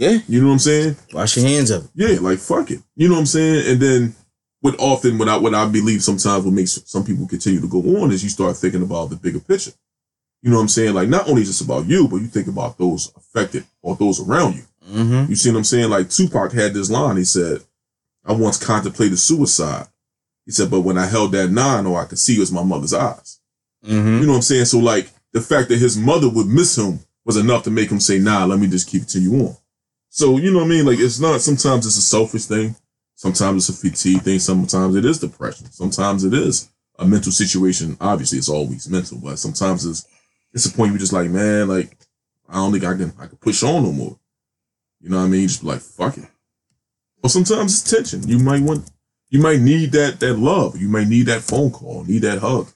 Yeah. You know what I'm saying? Wash your hands of it. Yeah, like fuck it. You know what I'm saying? And then what often what I what I believe sometimes what makes some people continue to go on is you start thinking about the bigger picture. You know what I'm saying? Like not only just about you, but you think about those affected or those around you. Mm-hmm. You see what I'm saying? Like Tupac had this line. He said, "I once contemplated suicide." He said, "But when I held that nine, all I could see was my mother's eyes." Mm-hmm. You know what I'm saying? So like the fact that his mother would miss him was enough to make him say, "Nah, let me just keep continue on." So you know what I mean? Like it's not. Sometimes it's a selfish thing. Sometimes it's a fatigue thing. Sometimes it is depression. Sometimes it is a mental situation. Obviously, it's always mental, but sometimes it's it's a point you're just like, man, like I don't think I can I can push on no more. You know what I mean? You just be like, fuck it. Or sometimes it's tension. You might want, you might need that that love. You might need that phone call, need that hug.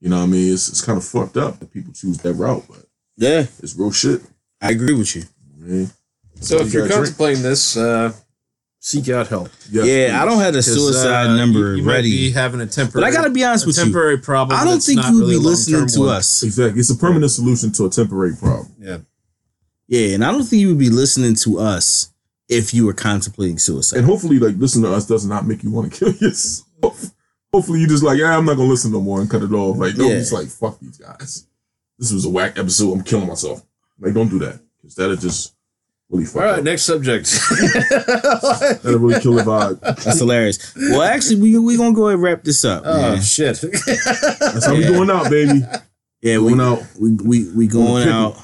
You know what I mean? It's it's kind of fucked up that people choose that route, but Yeah, it's real shit. I agree with you. Man. So if you're You drink. contemplating this, uh, seek out help. Yeah, I don't have the 'Cause, suicide uh, number you, you Might ready. be having a temporary, But I gotta be honest a with you. temporary problem. I don't think you would really be listening to one. us. Exactly. It's a permanent solution to a temporary problem. Yeah. Yeah, and I don't think you would be listening to us if you were contemplating suicide. And hopefully, like listen to us does not make you want to [LAUGHS] kill yourself. hopefully, you just like, yeah, I'm not gonna listen no more and cut it off. Like, nobody's Yeah. like, fuck these guys. This was a whack episode. I'm killing myself. Like, don't do that because that'll just really fuck All right, up. next subject. [LAUGHS] That'll really kill the vibe. That's hilarious. Well, actually, we we gonna go ahead and wrap this up. oh man. shit! That's how we Yeah. going out, baby. Yeah, we Going out. we we we going out.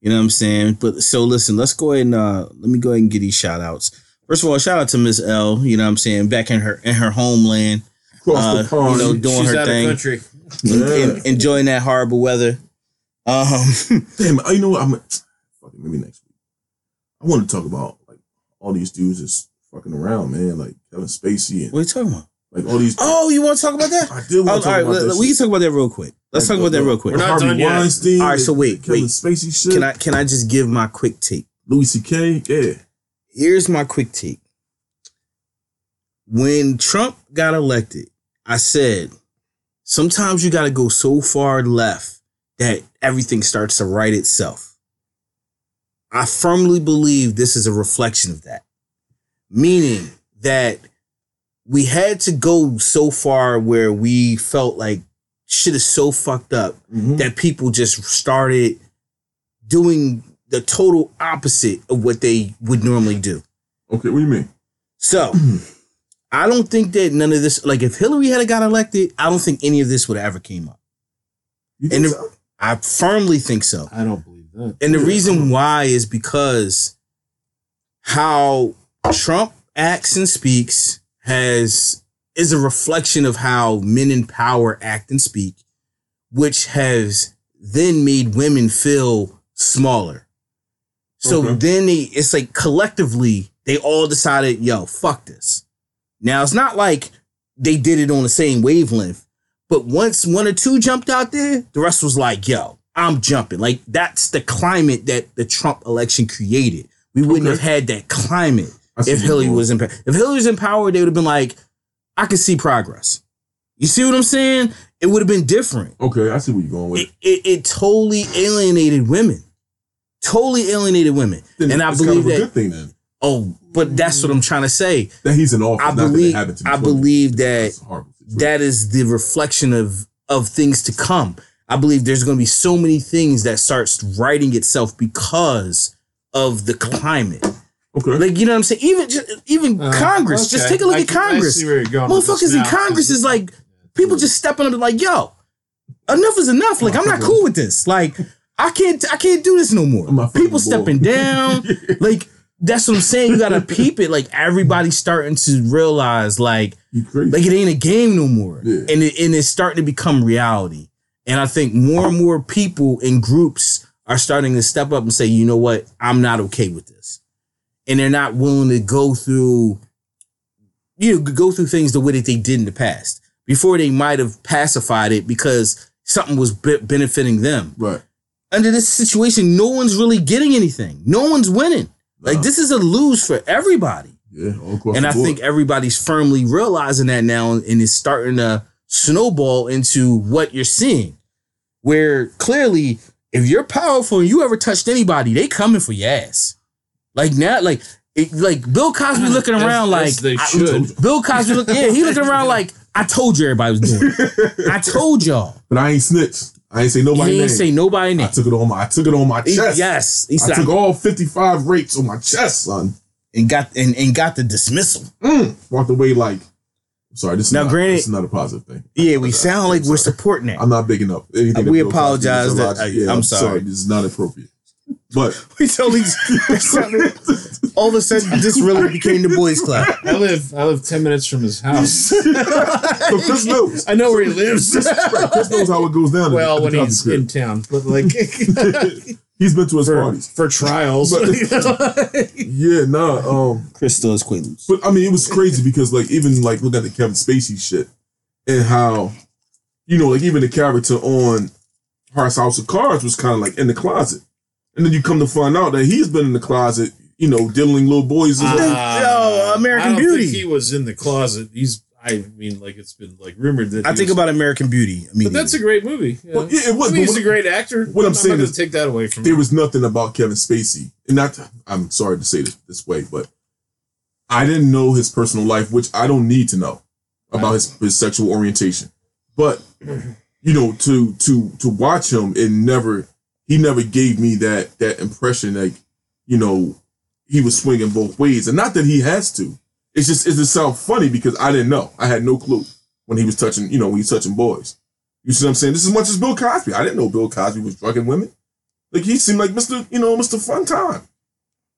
You know what I'm saying? But so listen, let's go ahead and uh let me go ahead and get these shout outs. First of all, shout out to Miss L, you know what I'm saying, back in her in her homeland, Cross Uh, the pond. you know, doing She's her out thing. of country. Yeah. en- enjoying that horrible weather. Um [LAUGHS] Damn, you know what? I'm fucking maybe next week. I want to talk about like all these dudes just fucking around, man. Like Kevin Spacey and what are you talking about? like all these. Oh, you want to talk about that? I did Oh, want all to talk right, about let- that we can talk about that real quick. Let's Like, talk about that real quick. We're not Harvey done yet. Weinstein. All right, so the wait, Kevin wait. Spacey shit. Can I can I just give my quick take? Louis C.K. Yeah. Here's my quick take. When Trump got elected, I said, sometimes you got to go so far left that everything starts to right itself. I firmly believe this is a reflection of that. Meaning that we had to go so far where we felt like shit is so fucked up Mhm. that people just started doing the total opposite of what they would normally do. Okay, what do you mean? So [CLEARS THROAT] I don't think that none of this, like if Hillary had got elected, I don't think any of this would have ever came up. You And so? I firmly think so. I don't believe. Mm. And the reason why is because how Trump acts and speaks has is a reflection of how men in power act and speak, which has then made women feel smaller. So Okay. then they it's like collectively they all decided, yo, fuck this. Now it's not like they did it on the same wavelength, but once one or two jumped out there, the rest was like, yo, I'm jumping. Like that's the climate that the Trump election created. We wouldn't Okay. have had that climate if Hillary was in power. If Hillary was in power, they would have been like, I can see progress. You see what I'm saying? It would have been different. Okay, I see where you're going with It, it, it totally alienated women. Totally alienated women. Then and I believe kind of that. good thing then Oh, but that's what I'm trying to say. that he's an office. I not that it believe. happened to be I believe that That's a horrible situation. that is the reflection of of things to come. I believe there's going to be so many things that starts writing itself because of the climate. okay. Like you know what I'm saying? Even just, even Uh, Congress. Just take a look I at can- Congress. see where you're going Motherfuckers in. Congress is like people just stepping up and like, yo, enough is enough. Like I'm not cool with this. Like I can't I can't do this no more. People stepping down. [LAUGHS] Like that's what I'm saying. You gotta peep it. Like everybody's starting to realize like like it ain't a game no more. Yeah. And it, and it's starting to become reality. And I think more and more people in groups are starting to step up and say, you know what, I'm not okay with this. And they're not willing to go through, you know, go through things the way that they did in the past. Before they might have pacified it because something was be- benefiting them. right. Under this situation, no one's really getting anything. No one's winning. Like this is a lose for everybody Yeah, and I board. think everybody's firmly realizing that now, and it's starting to snowball into what you're seeing. Where clearly, if you're powerful and you ever touched anybody, they coming for your ass. Like now, like it, like Bill Cosby looking As- around like as they I- should. Bill Cosby, look, yeah, he looking around [LAUGHS] like I told you everybody was doing. it. I told y'all. but I ain't snitched. I ain't say He nobody name. ain't say nobody I took it on my I took it on my He- chest. yes, he I took all 55 rapes on my chest, son. and got and, and got the dismissal. Mm. Walked away like sorry, this is Now, not, granted- this is not a positive thing. Yeah, we sound I'm like we're supporting that. I'm not big enough. anything. Uh, we that Bill Cosby apologize did. that- Yeah, I- I'm I'm sorry. sorry. This is not appropriate. But [LAUGHS] We totally [LAUGHS] all of a sudden this really became the boys club. I live I live ten minutes from his house. [LAUGHS] so Chris knows. I know where he lives. Right, Chris knows how it goes down. well, at when the Cosby he's crib. in town, but like he's been to his for, parties. for trials. [LAUGHS] But- [LAUGHS] Yeah, nah. Um, Chris still is Quaaludes. But I mean, it was crazy because like even like look at the Kevin Spacey shit and how, you know, like even the character on Hearts House of Cards was kind of like in the closet, and then you come to find out that he's been in the closet, you know, diddling little boys. And Yo, American I don't Beauty. Think he was in the closet. He's. I mean, like it's been like rumored that. I think was- about American Beauty. I mean, But that's a great movie. Yeah. Well, yeah, it was, I mean, but he's a great actor. what I'm saying not is take that away from there him. was nothing about Kevin Spacey, and not. I'm sorry to say this this way, but I didn't know his personal life, which I don't need to know about his, his sexual orientation. But you know, to to to watch him, it never he never gave me that that impression like you know he was swinging both ways, and not that he has to. It's just it just sounds funny because I didn't know. I had no clue when he was touching, you know, when he's touching boys. You see what I'm saying? This is as much as Bill Cosby. I didn't know Bill Cosby was drugging women. Like he seemed like Mr. You know, Mr. Fun Time.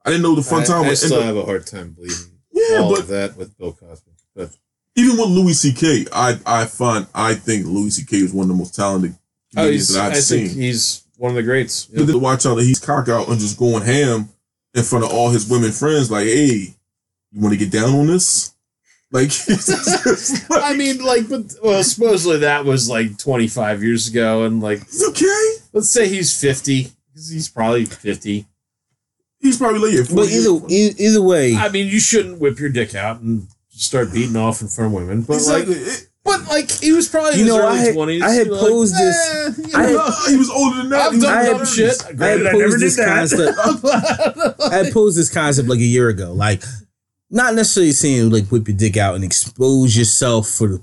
I didn't know the fun I, time I was still have a hard time believing yeah, all but of that with Bill Cosby. But even with Louis C.K., I I find I think Louis C.K. is one of the most talented oh, comedians he's, that I've I seen. think he's one of the greats. But to watch out that he's cock out and just going ham in front of all his women friends, like, hey, you want to get down on this? Like, [LAUGHS] [LAUGHS] like, I mean, like, but well, supposedly that was like 25 years ago, and like, it's okay. let's say he's 50. he's probably 50. He's probably like, yeah, But either either way, I mean, you shouldn't whip your dick out and start beating off in front of women, but exactly. like, It- but like, he was probably in You his know, early I had- 20s. I had you're posed like, this- eh, you I had- he was older than that. I've done I had- dumb shit. I had Granted, I posed never did this that. concept. [LAUGHS] I had posed this concept like a year ago, like not necessarily saying like whip your dick out and expose yourself for the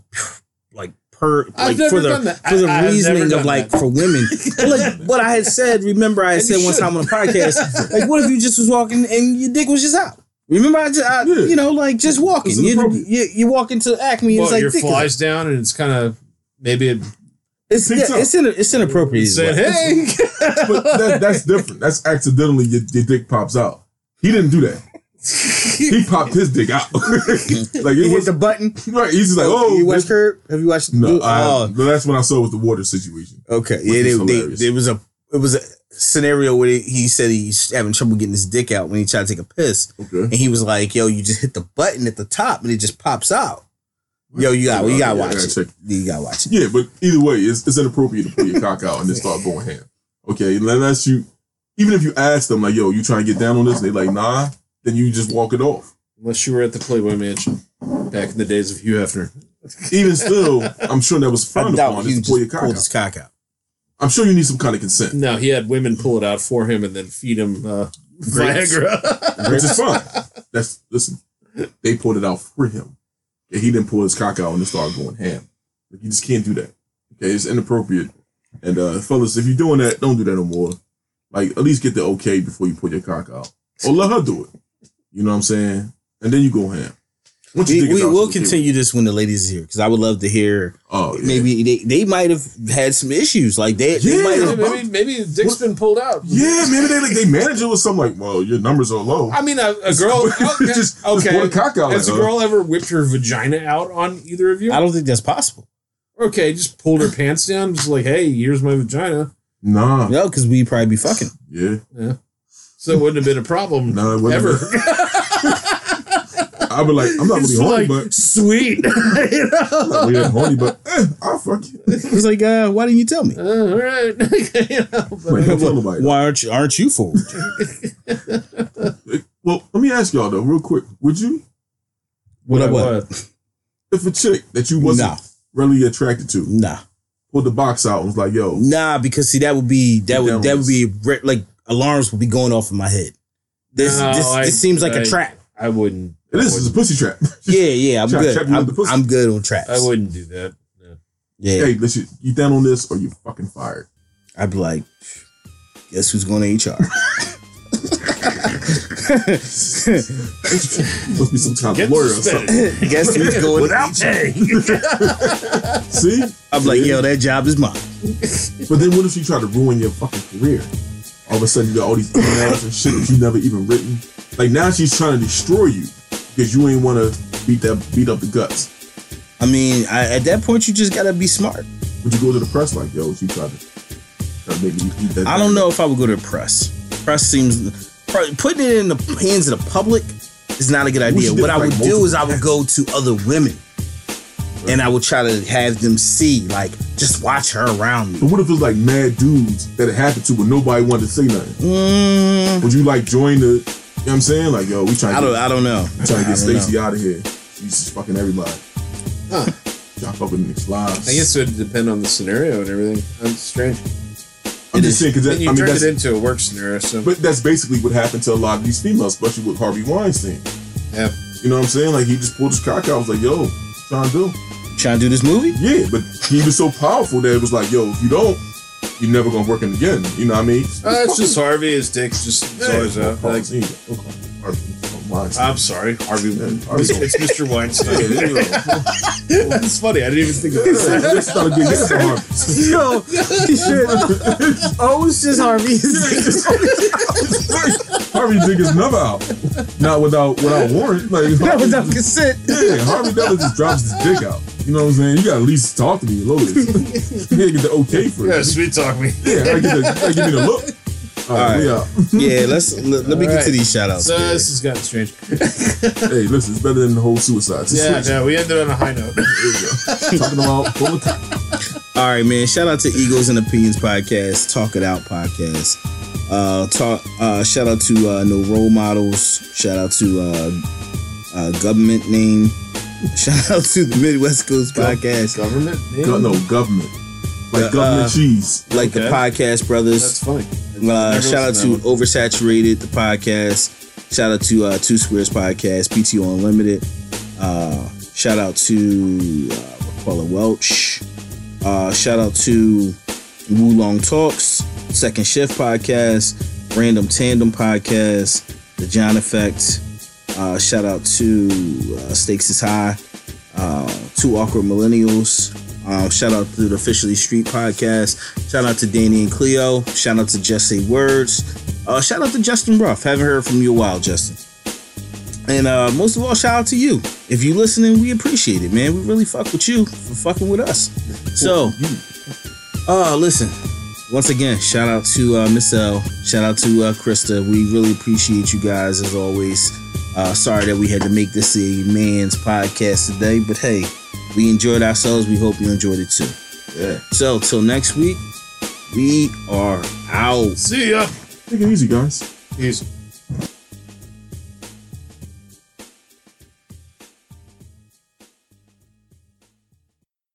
like per like for the for the I- reasoning of like that. for women. [LAUGHS] Like what I had said, remember I had said you one should. time on a podcast, like what if you just was walking and your dick was just out? Remember I just I, Yeah. you know like just walking. You, you you walk into Acme and Well, it's like your dick is flies down, and it's kind of maybe it It's yeah, it's in it's inappropriate. as said, well. "Hey." [LAUGHS] [LAUGHS] but that, that's different. That's accidentally your, your dick pops out. He didn't do that. He popped his dick out. [LAUGHS] like You it hit was the button. right. He's just like, oh, you watch this- Curb? Have you watched? No, I, oh, that's I saw with the water situation. Okay, yeah, they, they, there was a it was a scenario where he said he's having trouble getting his dick out when he tried to take a piss, Okay. and he was like, "Yo, you just hit the button at the top and it just pops out." Yo, you got you gotta I watch it. You gotta watch it. Yeah, but either way, it's, it's inappropriate to pull your cock out and then start [LAUGHS] going ham. Okay, unless you, even if you ask them like, "Yo, you trying to get down on this?" and they like, "Nah," then you just walk it off. Unless you were at the Playboy Mansion back in the days of Hugh Hefner. Even still, I'm sure that was I frowned upon he to pull your cock pulled out. his cock out. I'm sure you need some kind of consent, No, he had women pull it out for him and then feed him uh, Viagra. which is fine. That's listen. They pulled it out for him. And he didn't pull his cock out and then started going ham. Like you just can't do that. Okay, it's inappropriate. And uh fellas, if you're doing that, don't do that no more. Like at least get the okay before you pull your cock out. Or let her do it. You know what I'm saying? And then you go ham. Once your we, we will she'll continue this when the ladies are here because I would love to hear. Oh, yeah. Maybe they, they might have had some issues. Like they, they Yeah. might maybe, have. maybe, maybe the dick's been pulled out. Yeah, maybe they like they manage it with something like, well, your numbers are low. I mean, a, a girl. [LAUGHS] Okay, Just- just okay. pull the cock out Has a like, uh, girl ever whipped her vagina out on either of you? I don't think that's possible. Okay, just pulled her pants down, just like, hey, here's my vagina. Nah. No, because we probably be fucking. Yeah. So it wouldn't have been a problem No, it wouldn't ever. [LAUGHS] I'd be like, I'm not really It's horny, like, but sweet. [LAUGHS] you know? I'm not really horny, but eh, I'll fuck you. It's like, uh, why didn't you tell me? Uh, all right. [LAUGHS] you know, but- Like, don't tell nobody. Why aren't you aren't you forward? [LAUGHS] Well, let me ask y'all though, real quick. Would you, What I What? what? if a chick that you wasn't Nah. really attracted to Nah, pulled the box out and was like, yo, nah, because see that would be that would that would be re- like alarms would be going off in my head. This No, this, I- this seems like I- a trap. I wouldn't. it is it's a pussy trap. [LAUGHS] Yeah, yeah, I'm Trap- good. trap you with I'm, the pussy. I'm good on traps. I wouldn't do that. No. Yeah, hey, listen, you down on this or you fucking fired. I'd be like, guess who's going to HR? [LAUGHS] Must be some kind Get of lawyer or suspended. something. [LAUGHS] guess who's going Without to HR? pay. See? I'm like, yo, that job is mine. But then what if she tried to ruin your fucking career? All of a sudden you got all these emails and shit that you never even written. Like now she's trying to destroy you because you ain't want to beat that beat up the guts. I mean, I, at that point, you just gotta be smart. Would you go to the press like, yo, she tried to, try to make me eat that? I don't know if I would go to the press. Press seems putting it in the hands of the public is not a good idea. What I would do is I would go to other women, and I would try to have them see, like, just watch her around me. But what if it was like mad dudes that it happened to, but nobody wanted to say nothing? Mm, Would you like join the? You know what I'm saying? Like, yo, we trying I to don't. get, I don't know. trying to get. Stacy out of here. She's just fucking everybody. Huh. Y'all fucking Nick's lives. I guess it would depend on the scenario and everything. That's strange. I'm just saying because Then you I mean turned that's, it into a work scenario, so but that's basically what happened to a lot of these females, especially with Harvey Weinstein. yeah. You know what I'm saying? Like he just pulled his cock out. I was like, yo, trying to do? Trying to do this movie? Yeah, but he was so powerful that it was like, yo, if you don't, you're never gonna work him again. You know what I mean? Uh, it's just Harvey. His dick's just it's always Yeah, out. Like, okay. Harvey, oh. I'm sorry, Harvey. Yeah, It's, Harvey. it's Mr. Yeah, Weinstein. yeah, That's funny. I didn't even think of yeah. that. That's not a good hit for Harvey. Yo, shit. oh, it's just Harvey. [LAUGHS] Harvey dig his number out, not without without warrant. Like That Harvey, was up consent. yeah, Harvey never just drops his dick out. You know what I'm saying? You gotta at least talk to me a little bit. You gotta get the okay for Yeah, it. sweet talk me. Yeah, I gotta, get the, I gotta give me the look. All right, we out. Yeah, let's [LAUGHS] let, let me All get to these shout outs. So this has gotten strange. [LAUGHS] Hey, listen, it's better than the whole suicide. Just Yeah, switch. no, we ended on a high note. There you go. Talking about full of All right, man. Shout out to Eagles and Opinions podcast, Talk It Out podcast. Uh, talk. Uh, shout out to uh, No Role Models. Shout out to uh, uh, Government Name. [LAUGHS] Shout out to the Midwest Coast podcast, Government? Go- no government, like Uh, government uh, cheese. like the podcast brothers. That's funny. Uh, shout out to Oversaturated, the podcast. Shout out to uh, Two Squares podcast, PTO Unlimited. Uh, shout out to uh, Raquella Welch. Uh, shout out to Wulong Talks, Second Shift podcast, Random Tandem podcast, The John Effect. Uh, shout out to uh, Stakes is High, uh, Two Awkward Millennials. Um, shout out to the Officially Street podcast. Shout out to Danny and Cleo. Shout out to Jesse Words. Uh, shout out to Justin Ruff. Haven't heard from you a while, Justin. And uh, most of all, shout out to you. If you listening, we appreciate it, man. We really fuck with you for fucking with us. So, uh, listen. Once again, shout out to uh, Miss L. Shout out to uh, Krista. We really appreciate you guys as always. Uh, sorry that we had to make this a man's podcast today, but hey, we enjoyed ourselves. We hope you enjoyed it too. Yeah, So, till next week, we are out. See ya. take it easy, guys. Peace.